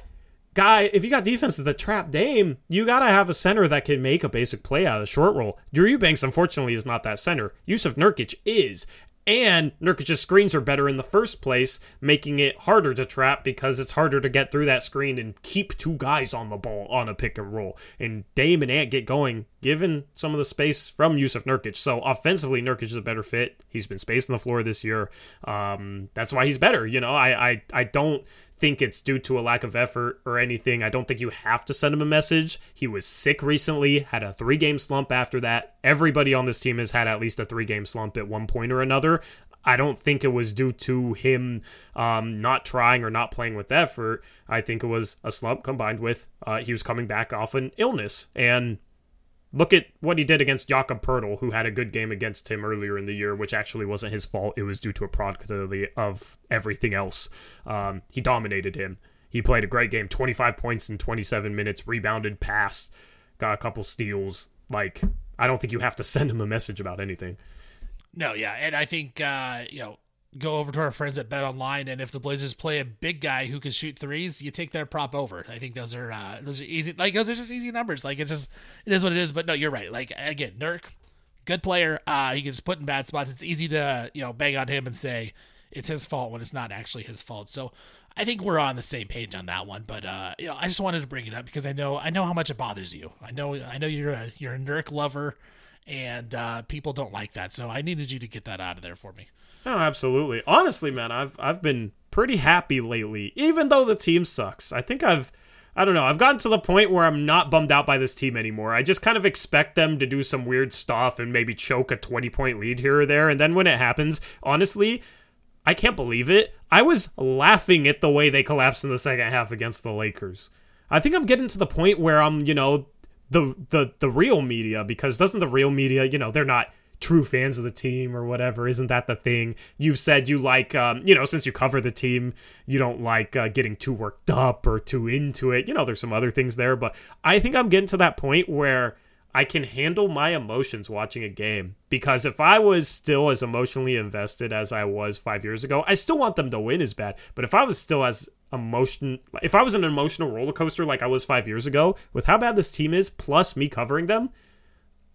guy, if you got defenses that trap Dame, you gotta have a center that can make a basic play out of the short roll. Drew Eubanks, unfortunately, is not that center. Jusuf Nurkic is, and Nurkic's screens are better in the first place, making it harder to trap because it's harder to get through that screen and keep two guys on the ball on a pick and roll. And Dame and Ant get going, given some of the space from Jusuf Nurkic. So offensively, Nurkic is a better fit. He's been spacing the floor this year. Um, that's why he's better. You know, I, I, I don't think it's due to a lack of effort or anything. I don't think you have to send him a message. He was sick recently, had a three game slump after that. Everybody on this team has had at least a three game slump at one point or another. I don't think it was due to him um, not trying or not playing with effort. I think it was a slump combined with uh, he was coming back off an illness. And Look at what he did against Jakob Poeltl, who had a good game against him earlier in the year, which actually wasn't his fault. It was due to a product of, the, of everything else. Um, he dominated him. He played a great game 25 points in 27 minutes, rebounded, passed, got a couple steals. Like, I don't think you have to [laughs] send him a message about anything. No, yeah, and I think uh, you know go over to our friends at Bet Online, and if the Blazers play a big guy who can shoot threes, you take their prop over. I think those are uh, those are easy. Like those are just easy numbers. Like it's just it is what it is. But no, you're right. Like again, Nurk, good player. Uh, he gets put in bad spots. It's easy to you know bang on him and say it's his fault when it's not actually his fault. So I think we're on the same page on that one. But uh, you know, I just wanted to bring it up because I know I know how much it bothers you. I know I know you're a you're a Nurk lover and uh, people don't like that. So I needed you to get that out of there for me. Oh, absolutely. Honestly, man, I've I've been pretty happy lately, even though the team sucks. I think I've I don't know. I've gotten to the point where I'm not bummed out by this team anymore. I just kind of expect them to do some weird stuff and maybe choke a 20 point lead here or there. And then when it happens, honestly, I can't believe it. I was laughing at the way they collapsed in the second half against the Lakers. I think I'm getting to the point where I'm, you know, the the the real media because doesn't the real media, you know, they're not true fans of the team or whatever. Isn't that the thing? You've said you like, um, you know, since you cover the team, you don't like uh, getting too worked up or too into it. You know, there's some other things there, but I think I'm getting to that point where I can handle my emotions watching a game because if I was still as emotionally invested as I was five years ago, I still want them to win as bad. But if I was still as emotion if I was an emotional roller coaster like I was 5 years ago with how bad this team is plus me covering them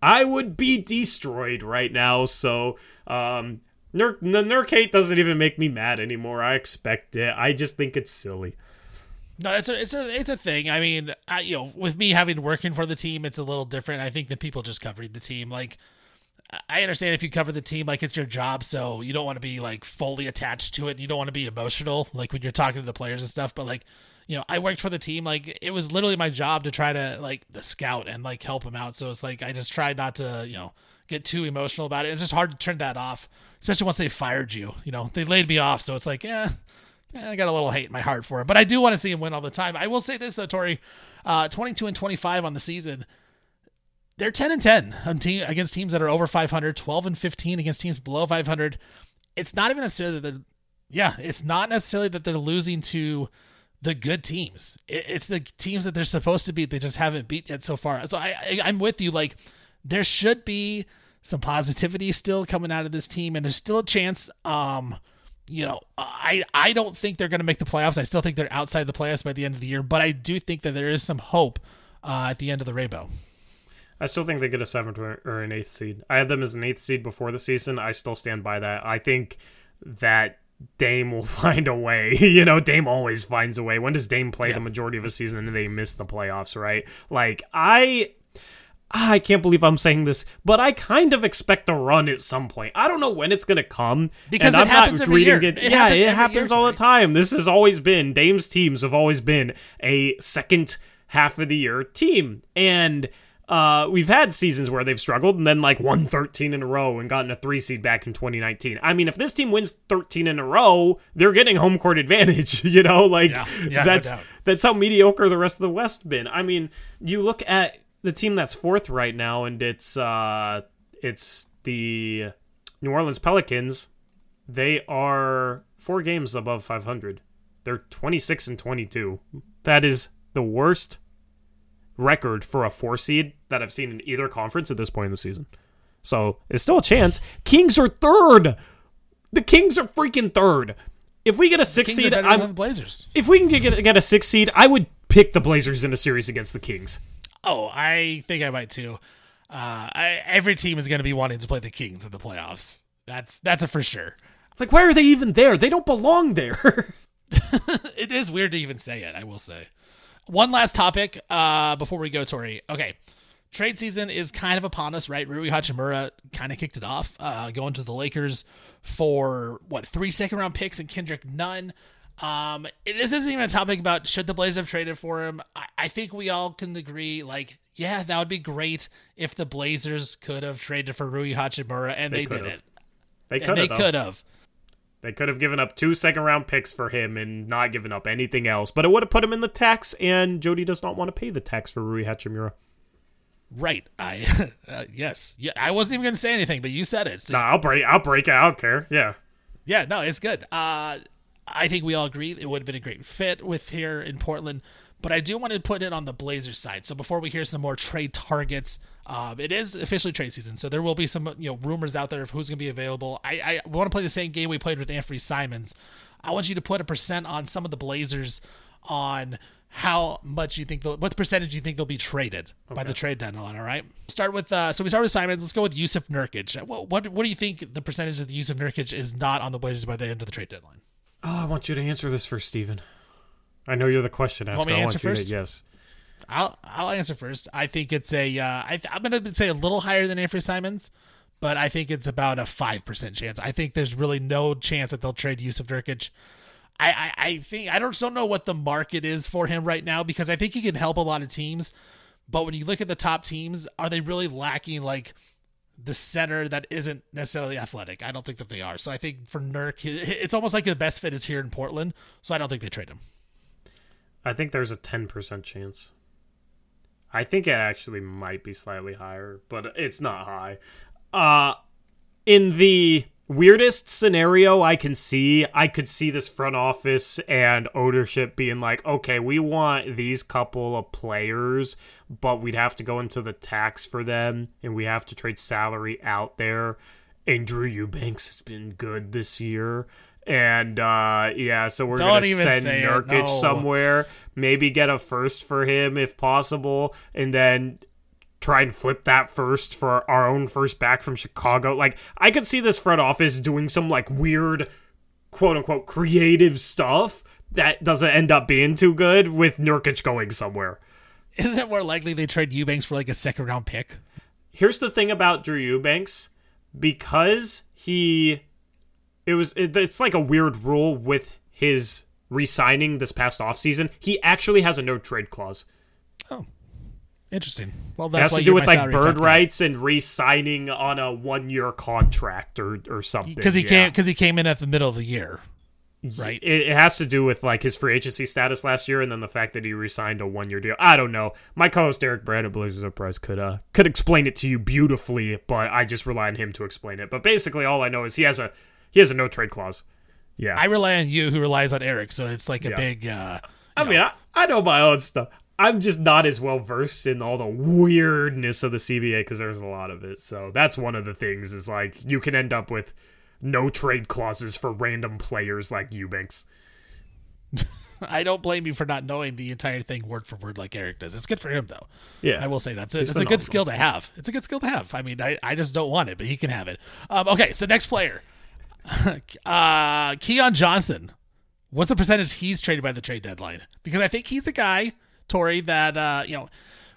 I would be destroyed right now so um Nurk, the doesn't even make me mad anymore. I expect it. I just think it's silly. No, it's a it's a it's a thing. I mean, I, you know, with me having working for the team, it's a little different. I think the people just covering the team, like I understand if you cover the team like it's your job, so you don't want to be like fully attached to it. You don't want to be emotional like when you're talking to the players and stuff. But like, you know, I worked for the team. Like it was literally my job to try to like the scout and like help him out. So it's like I just tried not to you know get too emotional about it. It's just hard to turn that off, especially once they fired you. You know, they laid me off, so it's like yeah. I got a little hate in my heart for him, but I do want to see him win all the time. I will say this though, Tori, uh, 22 and 25 on the season they're 10 and 10 on team against teams that are over 500, 12 and 15 against teams below 500. It's not even necessarily that yeah, it's not necessarily that they're losing to the good teams. It's the teams that they're supposed to beat. They just haven't beat yet so far. So I, I I'm with you. Like there should be some positivity still coming out of this team, and there's still a chance. Um, you know, I I don't think they're going to make the playoffs. I still think they're outside the playoffs by the end of the year, but I do think that there is some hope uh, at the end of the rainbow. I still think they get a seventh or an eighth seed. I had them as an eighth seed before the season. I still stand by that. I think that Dame will [laughs] find a way. [laughs] you know, Dame always finds a way. When does Dame play yeah. the majority of a season and they miss the playoffs, right? Like, I. Ah, I can't believe I'm saying this, but I kind of expect a run at some point. I don't know when it's going to come because I'm not reading it. it. yeah, happens it happens all the time. This has always been Dame's teams have always been a second half of the year team, and uh, we've had seasons where they've struggled and then like won 13 in a row and gotten a three seed back in 2019. I mean, if this team wins 13 in a row, they're getting home court advantage. [laughs] You know, like yeah, yeah, that's no that's how mediocre the rest of the West been. I mean, you look at the team that's fourth right now, and it's uh, it's the New Orleans Pelicans. They are four games above 500. They're 26 and 22. That is the worst record for a four seed that I've seen in either conference at this point in the season. So it's still a chance. Kings are third. The Kings are freaking third. If we get a six seed, I'm Blazers. If we can get get a six seed, I would pick the Blazers in a series against the Kings. Oh, I think I might too. Uh, I, every team is going to be wanting to play the Kings in the playoffs. That's that's a for sure. Like, why are they even there? They don't belong there. [laughs] [laughs] it is weird to even say it. I will say one last topic uh, before we go, Tori. Okay. Trade season is kind of upon us, right? Rui Hachimura kind of kicked it off, uh, going to the Lakers for what three second round picks and Kendrick Nunn. Um, this isn't even a topic about should the Blazers have traded for him. I, I think we all can agree, like, yeah, that would be great if the Blazers could have traded for Rui Hachimura, and they, they didn't. They could. They could have. They could have given up two second round picks for him and not given up anything else, but it would have put him in the tax, and Jody does not want to pay the tax for Rui Hachimura. Right. I [laughs] uh, yes. Yeah. I wasn't even going to say anything, but you said it. So. No, I'll break. I'll break it. I don't care. Yeah. Yeah. No, it's good. Uh, I think we all agree it would have been a great fit with here in Portland. but I do want to put it on the Blazers side. So before we hear some more trade targets, um, it is officially trade season, so there will be some you know rumors out there of who's going to be available. I, I want to play the same game we played with Anfernee Simons. I want you to put a percent on some of the Blazers on how much you think what percentage you think they'll be traded okay. by the trade deadline. All right, start with uh, so we start with Simons. Let's go with Jusuf Nurkic. What, what what do you think the percentage of the Jusuf Nurkic is not on the Blazers by the end of the trade deadline? Oh, I want you to answer this first, Stephen. I know you're the question asker. Want me to answer first? To, yes. I'll I'll answer first. I think it's a uh, I, I'm going to say a little higher than Anfernee Simons, but I think it's about a five percent chance. I think there's really no chance that they'll trade Jusuf Nurkic. I, I, I think I don't still know what the market is for him right now because I think he can help a lot of teams. But when you look at the top teams, are they really lacking like the center that isn't necessarily athletic? I don't think that they are. So I think for Nurk, it's almost like the best fit is here in Portland. So I don't think they trade him. I think there's a 10% chance. I think it actually might be slightly higher, but it's not high. Uh in the weirdest scenario I can see, I could see this front office and ownership being like, "Okay, we want these couple of players, but we'd have to go into the tax for them and we have to trade salary out there." And Drew Eubanks has been good this year. And uh, yeah, so we're Don't gonna send Nurkic no. somewhere. Maybe get a first for him if possible, and then try and flip that first for our own first back from Chicago. Like I could see this front office doing some like weird, quote unquote, creative stuff that doesn't end up being too good with Nurkic going somewhere. Isn't it more likely they trade Eubanks for like a second round pick? Here's the thing about Drew Eubanks because he it was it, it's like a weird rule with his re-signing this past offseason. He actually has a no trade clause. Oh. Interesting. Well, that has to do with like bird rights and re-signing on a one-year contract or or something. Because he yeah. came because he came in at the middle of the year, right? It, it, has to do with like his free agency status last year, and then the fact that he re-signed a one-year deal. I don't know. My co-host Eric Brandon Blazers of Press could uh could explain it to you beautifully, but I just rely on him to explain it. But basically, all I know is he has a he has a no trade clause. Yeah. I rely on you who relies on Eric, so it's like a yeah. big uh I know. mean, I, I know my own stuff. I'm just not as well versed in all the weirdness of the CBA because there's a lot of it. So that's one of the things is like you can end up with no trade clauses for random players like Eubanks. [laughs] I don't blame you for not knowing the entire thing word for word like Eric does. It's good for him though. Yeah, I will say that's a, it's a good skill to have. It's a good skill to have. I mean, I, I just don't want it, but he can have it. Um, okay, so next player. [laughs] uh, Keon Johnson. What's the percentage he's traded by the trade deadline? Because I think he's a guy, Tori, that uh, you know,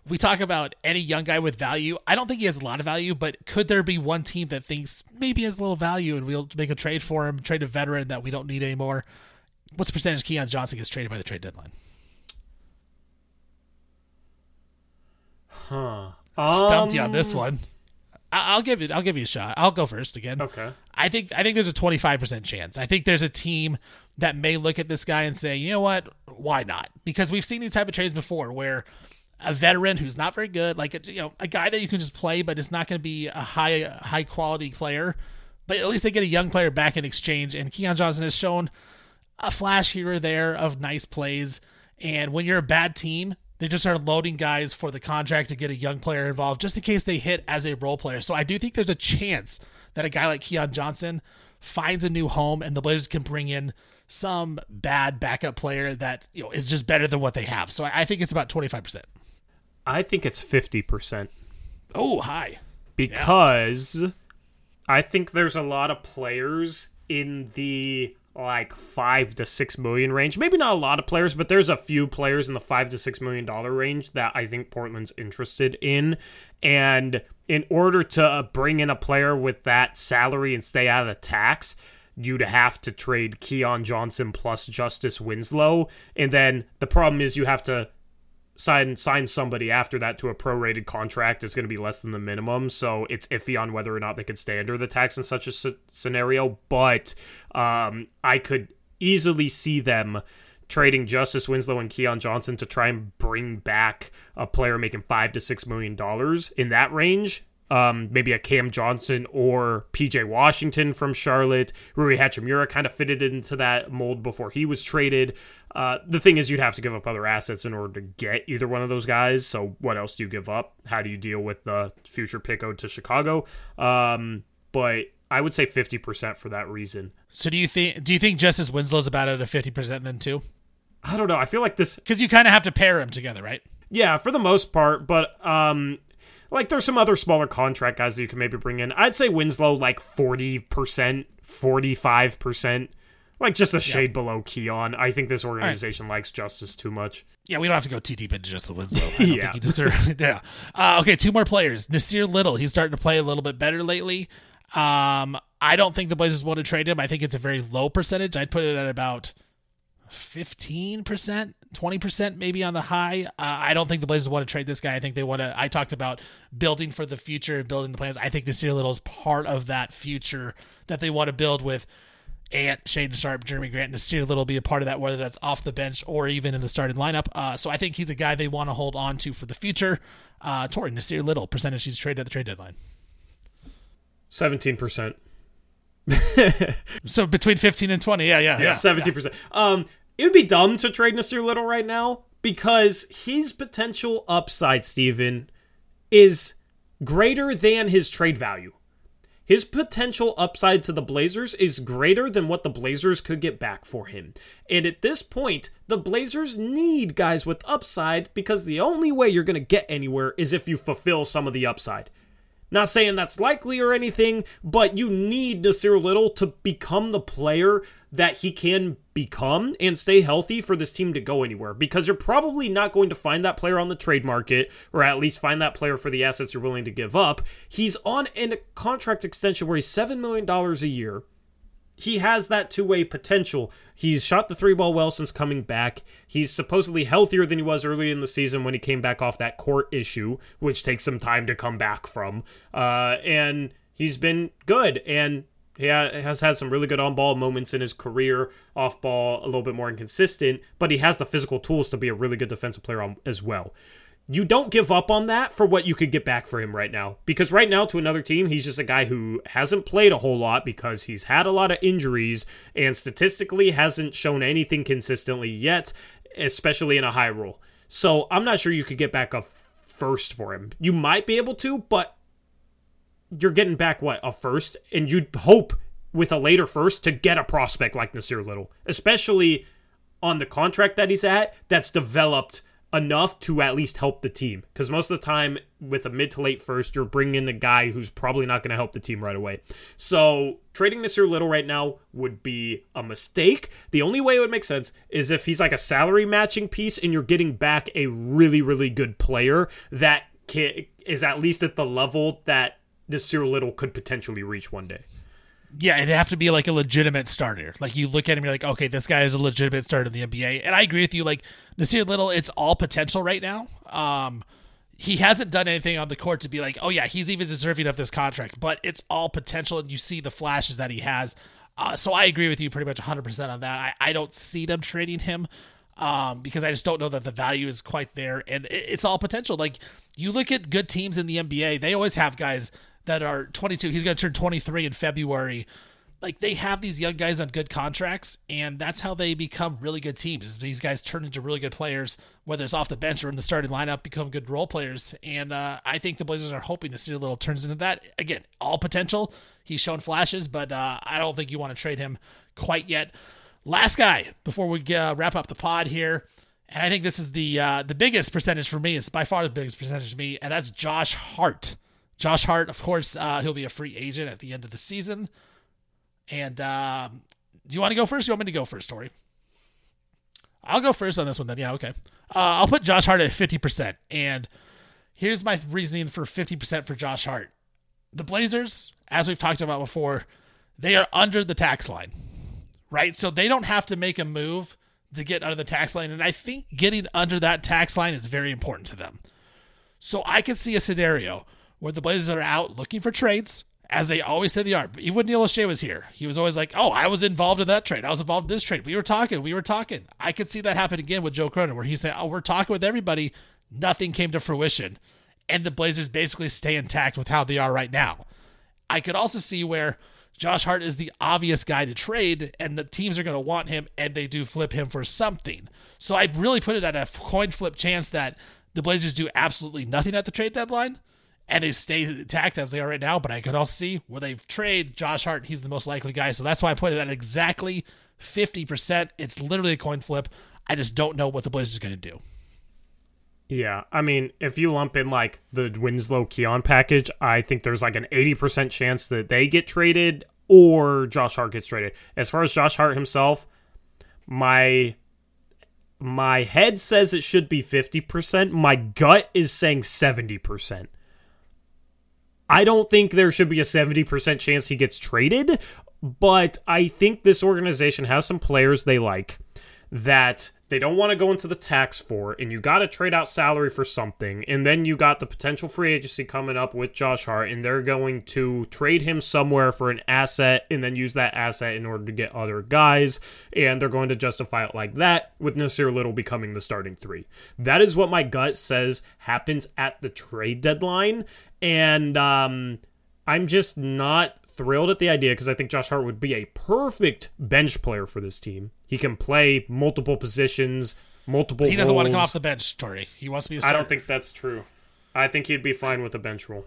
we talk about any young guy with value. I don't think he has a lot of value, but could there be one team that thinks maybe has a little value and we'll make a trade for him, trade a veteran that we don't need anymore? What's the percentage Keon Johnson gets traded by the trade deadline? Huh. Stumped um, you on this um, one. I'll give it. I'll give you a shot. I'll go first again. Okay. I think I think there's a 25% chance. I think there's a team that may look at this guy and say, you know what, why not? Because we've seen these type of trades before, where a veteran who's not very good, like a, you know, a guy that you can just play, but it's not going to be a high high quality player. But at least they get a young player back in exchange. And Keon Johnson has shown a flash here or there of nice plays. And when you're a bad team, they just start loading guys for the contract to get a young player involved just in case they hit as a role player. So I do think there's a chance that a guy like Keon Johnson finds a new home and the Blazers can bring in some bad backup player that you know is just better than what they have. So I think it's about 25%. I think it's 50%. Oh, high. Because yeah. I think there's a lot of players in the like five to six million range. Maybe not a lot of players, but there's a few players in the five to six million dollar range that I think Portland's interested in. And in order to bring in a player with that salary and stay out of the tax, you'd have to trade Keon Johnson plus Justice Winslow. And then the problem is you have to sign sign somebody after that to a prorated contract it's going to be less than the minimum so it's iffy on whether or not they could stay under the tax in such a scenario but um, i could easily see them trading justice winslow and keon johnson to try and bring back a player making five to six million dollars in that range um, maybe a Cam Johnson or PJ Washington from Charlotte. Rui Hachimura kind of fitted into that mold before he was traded. Uh, the thing is, you'd have to give up other assets in order to get either one of those guys. So, what else do you give up? How do you deal with the future pick out to Chicago? Um, but I would say 50% for that reason. So do you think do you think Justice Winslow's about at a fifty percent then too? I don't know. I feel like this Because you kind of have to pair them together, right? Yeah, for the most part, but um like there's some other smaller contract guys that you can maybe bring in. I'd say Winslow like 40%, 45%. Like just a shade below Keon. I think this organization likes justice too much. Yeah, we don't have to go too deep into Justice Winslow. I don't Yeah. think he deserves. yeah. Uh, okay, two more players. Nassir Little. He's starting to play a little bit better lately. Um, I don't think the Blazers want to trade him. I think it's a very low percentage. I'd put it at about fifteen percent, twenty percent, maybe on the high. Uh, I don't think the Blazers want to trade this guy. I think they want to. I talked about building for the future and building the plans. I think Nassir Little is part of that future that they want to build with. Ant, Shaedon Sharpe, Jerami Grant, and Nassir Little be a part of that, whether that's off the bench or even in the starting lineup. Uh, so I think he's a guy they want to hold on to for the future. Uh, Tori, Nassir Little, percentage he's traded at the trade deadline. 17%. [laughs] So between 15 and 20. Yeah, yeah, yeah. seventeen percent. Um, it would be dumb to trade Nassir Little right now because his potential upside, Steven, is greater than his trade value. His potential upside to the Blazers is greater than what the Blazers could get back for him. And at this point, the Blazers need guys with upside because the only way you're going to get anywhere is if you fulfill some of the upside. Not saying that's likely or anything, but you need Nassir Little to become the player that he can become and stay healthy for this team to go anywhere because you're probably not going to find that player on the trade market or at least find that player for the assets you're willing to give up. He's on a contract extension where he's $7 million a year he has that two way potential. He's shot the three ball well since coming back. He's supposedly healthier than he was early in the season when he came back off that court issue, which takes some time to come back from. Uh, and he's been good. And he has had some really good on ball moments in his career, off ball, a little bit more inconsistent, but he has the physical tools to be a really good defensive player on, as well you don't give up on that for what you could get back for him right now. Because right now, to another team, he's just a guy who hasn't played a whole lot because he's had a lot of injuries and statistically hasn't shown anything consistently yet, especially in a high role. So I'm not sure you could get back a first for him. You might be able to, but you're getting back what a first, and you'd hope with a later first to get a prospect like Nassir Little, especially on the contract that he's at that's developed enough to at least help the team. Because most of the time, with a mid to late first, you're bringing in a guy who's probably not going to help the team right away. So trading Nassir Little right now would be a mistake. The only way it would make sense is if he's like a salary matching piece and you're getting back a really, really good player that is at least at the level that Nassir Little could potentially reach one day. Yeah, it'd have to be like a legitimate starter. Like you look at him, you're like, okay, this guy is a legitimate starter in the NBA. And I agree with you. Like Nassir Little, it's all potential right now. Um, he hasn't done anything on the court to be like, oh yeah, he's even deserving of this contract. But it's all potential, and you see the flashes that he has. Uh, so I agree with you pretty much 100% on that. I, I don't see them trading him um, because I just don't know that the value is quite there. And it, it's all potential. Like you look at good teams in the NBA, they always have guys that are 22. He's going to turn 23 in February. Like they have these young guys on good contracts, and that's how they become really good teams. Is these guys turn into really good players, whether it's off the bench or in the starting lineup, become good role players. And uh, I think the Blazers are hoping to see a little turns into that. Again, all potential. He's shown flashes, but uh, I don't think you want to trade him quite yet. Last guy before we uh, wrap up the pod here, and I think this is the uh, the biggest percentage for me. It's by far the biggest percentage for me, and that's Josh Hart. Josh Hart, of course, uh, he'll be a free agent at the end of the season. And um, do you want to go first? You want me to go first, Tori? I'll go first on this one then. Yeah, okay. Uh, I'll put Josh Hart at 50%. And here's my reasoning for 50% for Josh Hart. The Blazers, as we've talked about before, they are under the tax line, right? So they don't have to make a move to get under the tax line. And I think getting under that tax line is very important to them. So I could see a scenario where the Blazers are out looking for trades, as they always say they are. Even when Neil Olshey was here, he was always like, "Oh, I was involved in that trade. I was involved in this trade. We were talking. We were talking." I could see that happen again with Joe Cronin, where he said, "Oh, we're talking with everybody. Nothing came to fruition," and the Blazers basically stay intact with how they are right now. I could also see where Josh Hart is the obvious guy to trade, and the teams are going to want him, and they do flip him for something. So I really put it at a coin flip chance that the Blazers do absolutely nothing at the trade deadline, and they stay intact as they are right now. But I could also see where they trade Josh Hart. He's the most likely guy, so that's why I put it at exactly fifty percent. It's literally a coin flip. I just don't know what the Blazers are going to do. Yeah, I mean, if you lump in like the Winslow Keon package, I think there's like an 80% chance that they get traded or Josh Hart gets traded. As far as Josh Hart himself, my my head says it should be 50%. My gut is saying 70%. I don't think there should be a 70% chance he gets traded, but I think this organization has some players they like that they don't want to go into the tax for, and you got to trade out salary for something, and then you got the potential free agency coming up with Josh Hart, and they're going to trade him somewhere for an asset, and then use that asset in order to get other guys, and they're going to justify it like that, with Nassir Little becoming the starting three. That is what my gut says happens at the trade deadline, and um, I'm just not thrilled at the idea because I think Josh Hart would be a perfect bench player for this team. He can play multiple positions, multiple. He doesn't want to come off the bench, Tori. He wants to be a I starter. don't think that's true. I think he'd be fine with a bench role.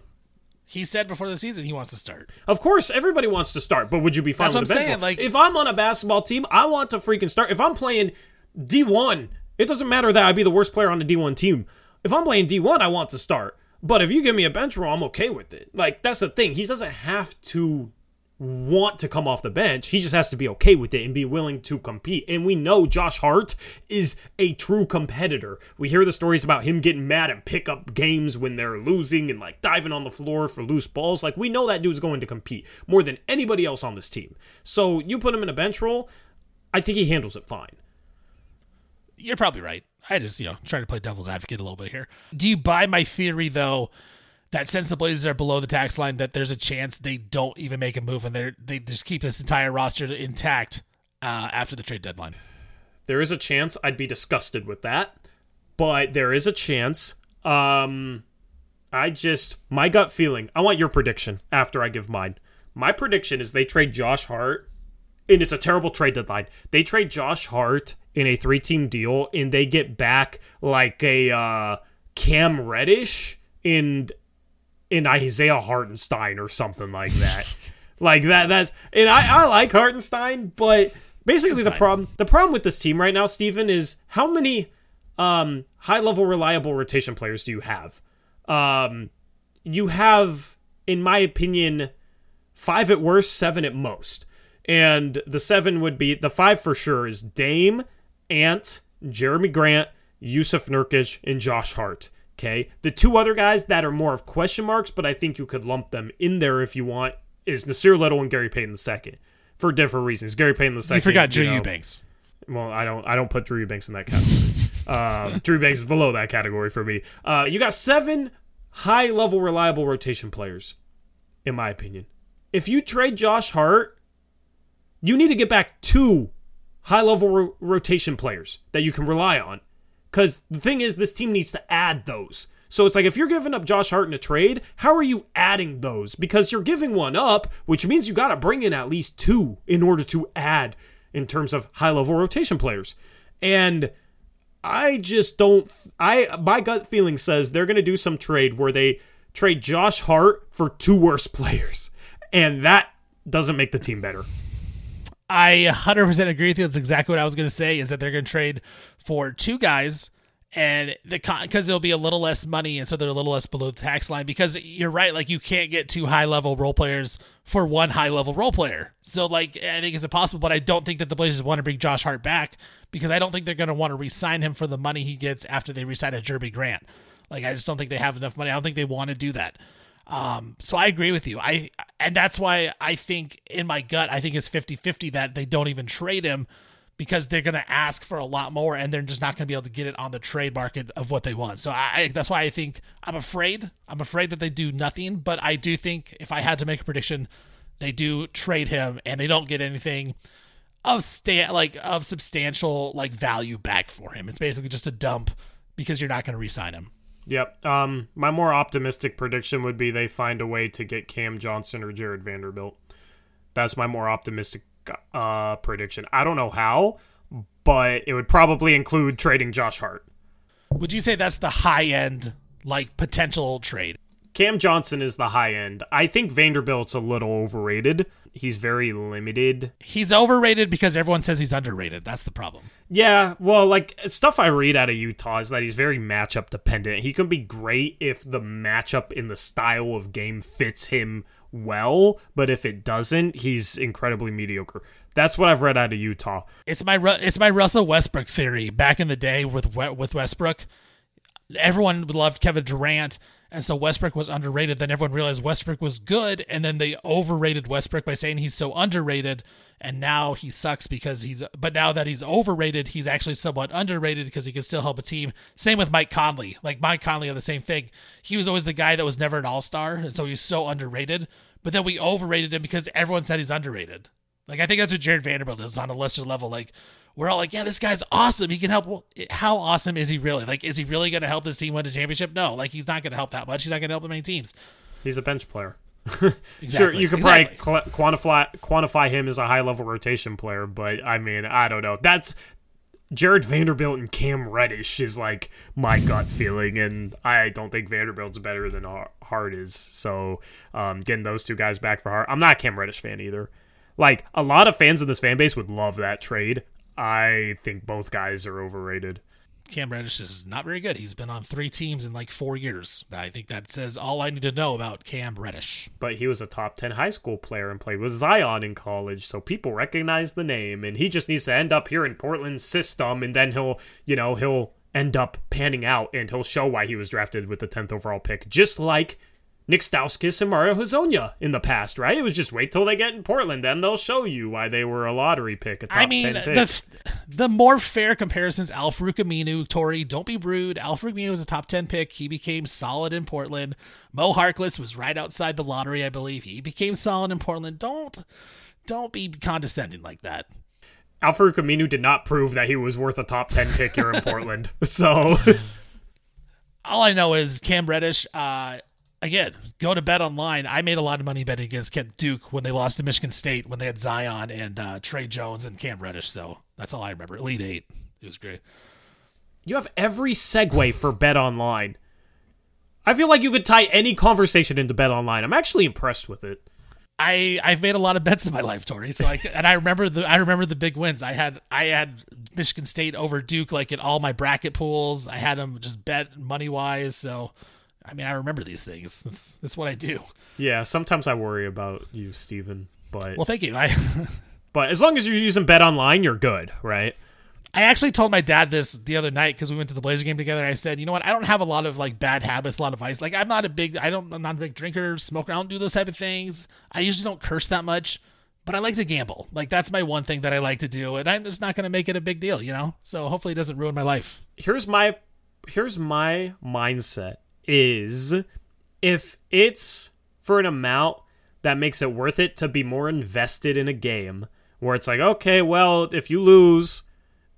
he said before the season he wants to start. Of course, everybody wants to start, but would you be fine That's with a what I'm bench saying, role? like- if I'm on a basketball team, I want to freaking start. If I'm playing D1, it doesn't matter that I'd be the worst player on the D1 team. If I'm playing D1, I want to start. But if you give me a bench role, I'm okay with it. Like that's the thing. He doesn't have to want to come off the bench. He just has to be okay with it and be willing to compete. And we know Josh Hart is a true competitor. We hear the stories about him getting mad and pick up games when they're losing and like diving on the floor for loose balls. Like we know that dude's going to compete more than anybody else on this team. So you put him in a bench role, I think he handles it fine. You're probably right. I just, you know, trying to play devil's advocate a little bit here. Do you buy my theory though that since the Blazers are below the tax line, that there's a chance they don't even make a move and they they just keep this entire roster intact uh, after the trade deadline? There is a chance I'd be disgusted with that, but there is a chance. Um, I just my gut feeling. I want your prediction after I give mine. My prediction is they trade Josh Hart, and it's a terrible trade deadline. They trade Josh Hart in a three-team deal, and they get back like a uh, Cam Reddish and in Isaiah Hartenstein or something like that. [laughs] like that. That's and I, I like Hartenstein, but basically the problem the problem with this team right now, Steven, is how many um, high level reliable rotation players do you have? Um, you have, in my opinion, five at worst, seven at most. And the seven would be the five for sure is Dame, Ant, Jerami Grant, Jusuf Nurkic, and Josh Hart. Okay. The two other guys that are more of question marks, but I think you could lump them in there if you want, is Nassir Little and Gary Payton the second. For different reasons. Gary Payton the second. You forgot Drew know, Eubanks. well, I don't. I don't put Drew Eubanks in that category. um, [laughs] Drew Eubanks is below that category for me. Uh, you got seven high level reliable rotation players, in my opinion. If you trade Josh Hart, you need to get back two high level ro- rotation players that you can rely on. Because the thing is, this team needs to add those. So it's like if you're giving up Josh Hart in a trade, how are you adding those? Because you're giving one up, which means you got to bring in at least two in order to add in terms of high level rotation players. And I just don't. I my gut feeling says they're going to do some trade where they trade Josh Hart for two worse [laughs] players, and that doesn't make the team better. I 100% agree with you. That's exactly what I was going to say. Is that they're going to trade for two guys, and the because there'll be a little less money, and so they're a little less below the tax line. Because you're right, like you can't get two high level role players for one high level role player. So like I think it's impossible. But I don't think that the Blazers want to bring Josh Hart back because I don't think they're going to want to re-sign him for the money he gets after they re-sign a Jerami Grant. Like I just don't think they have enough money. I don't think they want to do that. Um, so I agree with you. I and that's why I think in my gut I think it's 50-50 that they don't even trade him because they're going to ask for a lot more and they're just not going to be able to get it on the trade market of what they want. So I, that's why I think I'm afraid. I'm afraid that they do nothing, but I do think if I had to make a prediction, they do trade him and they don't get anything of sta- like of substantial like value back for him. It's basically just a dump because you're not going to re-sign him. Yep. Um, my more optimistic prediction would be they find a way to get Cam Johnson or Jarred Vanderbilt. That's my more optimistic uh, prediction. I don't know how, but it would probably include trading Josh Hart. Would you say that's the high end, like potential trade? Cam Johnson is the high end. I think Vanderbilt's a little overrated. He's very limited. He's overrated because everyone says he's underrated. That's the problem. Yeah, well, like stuff I read out of Utah is that he's very matchup dependent. He can be great if the matchup in the style of game fits him well, but if it doesn't, he's incredibly mediocre. That's what I've read out of Utah. It's my it's my Russell Westbrook theory. Back in the day with with Westbrook, everyone loved Kevin Durant and so Westbrook was underrated. Then everyone realized Westbrook was good, and then they overrated Westbrook by saying he's so underrated, and now he sucks because he's. But now that he's overrated, he's actually somewhat underrated because he can still help a team. Same with Mike Conley. Like Mike Conley, the same thing. He was always the guy that was never an All Star, and so he's so underrated. But then we overrated him because everyone said he's underrated. Like I think that's what Jarred Vanderbilt is on a lesser level. Like we're all like, yeah, this guy's awesome. He can help. Well, how awesome is he really? Like, is he really going to help this team win a championship? No, like he's not going to help that much. He's not going to help the main teams. He's a bench player. [laughs] exactly. Sure, you could exactly. probably quantify quantify him as a high level rotation player, but I mean, I don't know. That's Jarred Vanderbilt and Cam Reddish is like my gut feeling, and I don't think Vanderbilt's better than Hart is. So, um, getting those two guys back for Hart, I'm not a Cam Reddish fan either. Like a lot of fans in this fan base would love that trade. I think both guys are overrated. Cam Reddish is not very good. He's been on three teams in like four years. I think that says all I need to know about Cam Reddish. But he was a top 10 high school player and played with Zion in college, so people recognize the name. And he just needs to end up here in Portland's system, and then he'll, you know, he'll end up panning out and he'll show why he was drafted with the 10th overall pick, just like Nick Stauskas and Mario Hezonja in the past, right? It was just wait till they get in Portland, then they'll show you why they were a lottery pick. A top I mean, the the more fair comparisons, Al-Farouq Aminu, Tori, don't be rude. Al-Farouq Aminu was a top ten pick. He became solid in Portland. Mo Harkless was right outside the lottery, I believe. He became solid in Portland. Don't don't be condescending like that. Al-Farouq Aminu did not prove that he was worth a top ten pick here in [laughs] Portland. So all I know is Cam Reddish. Uh, again, go to bet online. I made a lot of money betting against Kent Duke when they lost to Michigan State when they had Zion and uh, Tre Jones and Cam Reddish. So that's all I remember. Elite Eight. It was great. You have every segue for bet online. I feel like you could tie any conversation into bet online. I'm actually impressed with it. I I've made a lot of bets in my life, Tori. So like, and I remember the I remember the big wins. I had I had Michigan State over Duke like in all my bracket pools. I had them just bet money wise. So I mean, I remember these things. [laughs] That's, that's what I do. Yeah, sometimes I worry about you, Steven. But well, thank you. I [laughs] but as long as you're using Bet Online, you're good, right? I actually told my dad this the other night because we went to the Blazer game together. I said, you know what? I don't have a lot of like bad habits, a lot of vice. Like I'm not a big, I don't, I'm not a big drinker, smoker. I don't do those type of things. I usually don't curse that much, but I like to gamble. Like that's my one thing that I like to do, and I'm just not going to make it a big deal, you know. So hopefully it doesn't ruin my life. Here's my, here's my mindset is if it's for an amount that makes it worth it to be more invested in a game where it's like okay well if you lose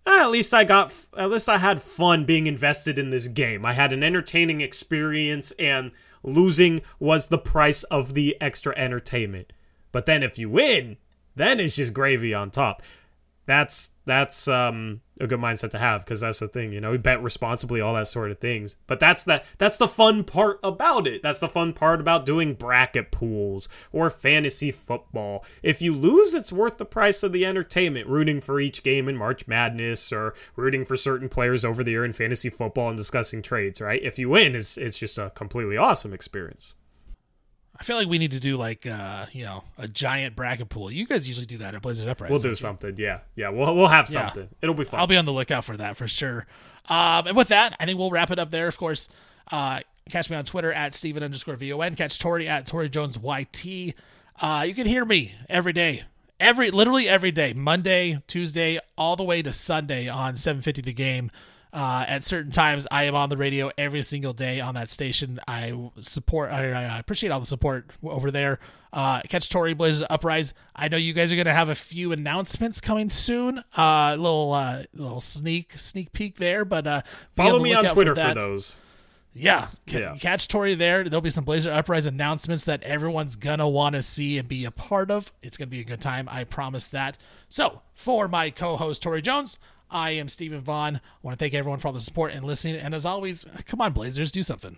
eh, at least i got at least i had fun being invested in this game. I had an entertaining experience and losing was the price of the extra entertainment. But then if you win then it's just gravy on top that's that's um a good mindset to have because that's the thing you know we bet responsibly all that sort of things. But that's the that's the fun part about it. That's the fun part about doing bracket pools or fantasy football. If you lose it's worth the price of the entertainment rooting for each game in march madness or rooting for certain players over the year in fantasy football and discussing trades right? If you win it's it's just a completely awesome experience I feel like we need to do like uh, you know a giant bracket pool. You guys usually do that at Blazers Uprising. We'll do something. Yeah, yeah. We'll we'll have something. Yeah. It'll be fun. I'll be on the lookout for that for sure. Um, and with that, I think we'll wrap it up there. Of course, uh, catch me on Twitter at Steven underscore VON. Catch Tori at Tori Jones YT. Uh, you can hear me every day, every literally every day, Monday, Tuesday, all the way to Sunday on 750 The Game. Uh, at certain times, I am on the radio every single day on that station. I support, I, I appreciate all the support over there. Uh, catch Tori Blazers Uprise. I know you guys are going to have a few announcements coming soon. A uh, little, uh, little sneak, sneak peek there, but uh, follow me on Twitter for, for, those. Yeah, c- Yeah. catch Tori there. There'll be some Blazer Uprise announcements that everyone's gonna want to see and be a part of. It's gonna be a good time, I promise that. So, for my co-host Tori Jones, I am Stephen Vaughn. I want to thank everyone for all the support and listening. And as always, come on, Blazers, do something.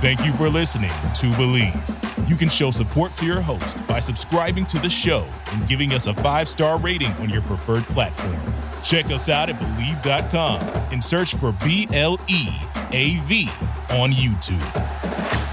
Thank you for listening to Bleav. You can show support to your host by subscribing to the show and giving us a five star rating on your preferred platform. Check us out at Bleav.com and search for B L E A V on YouTube.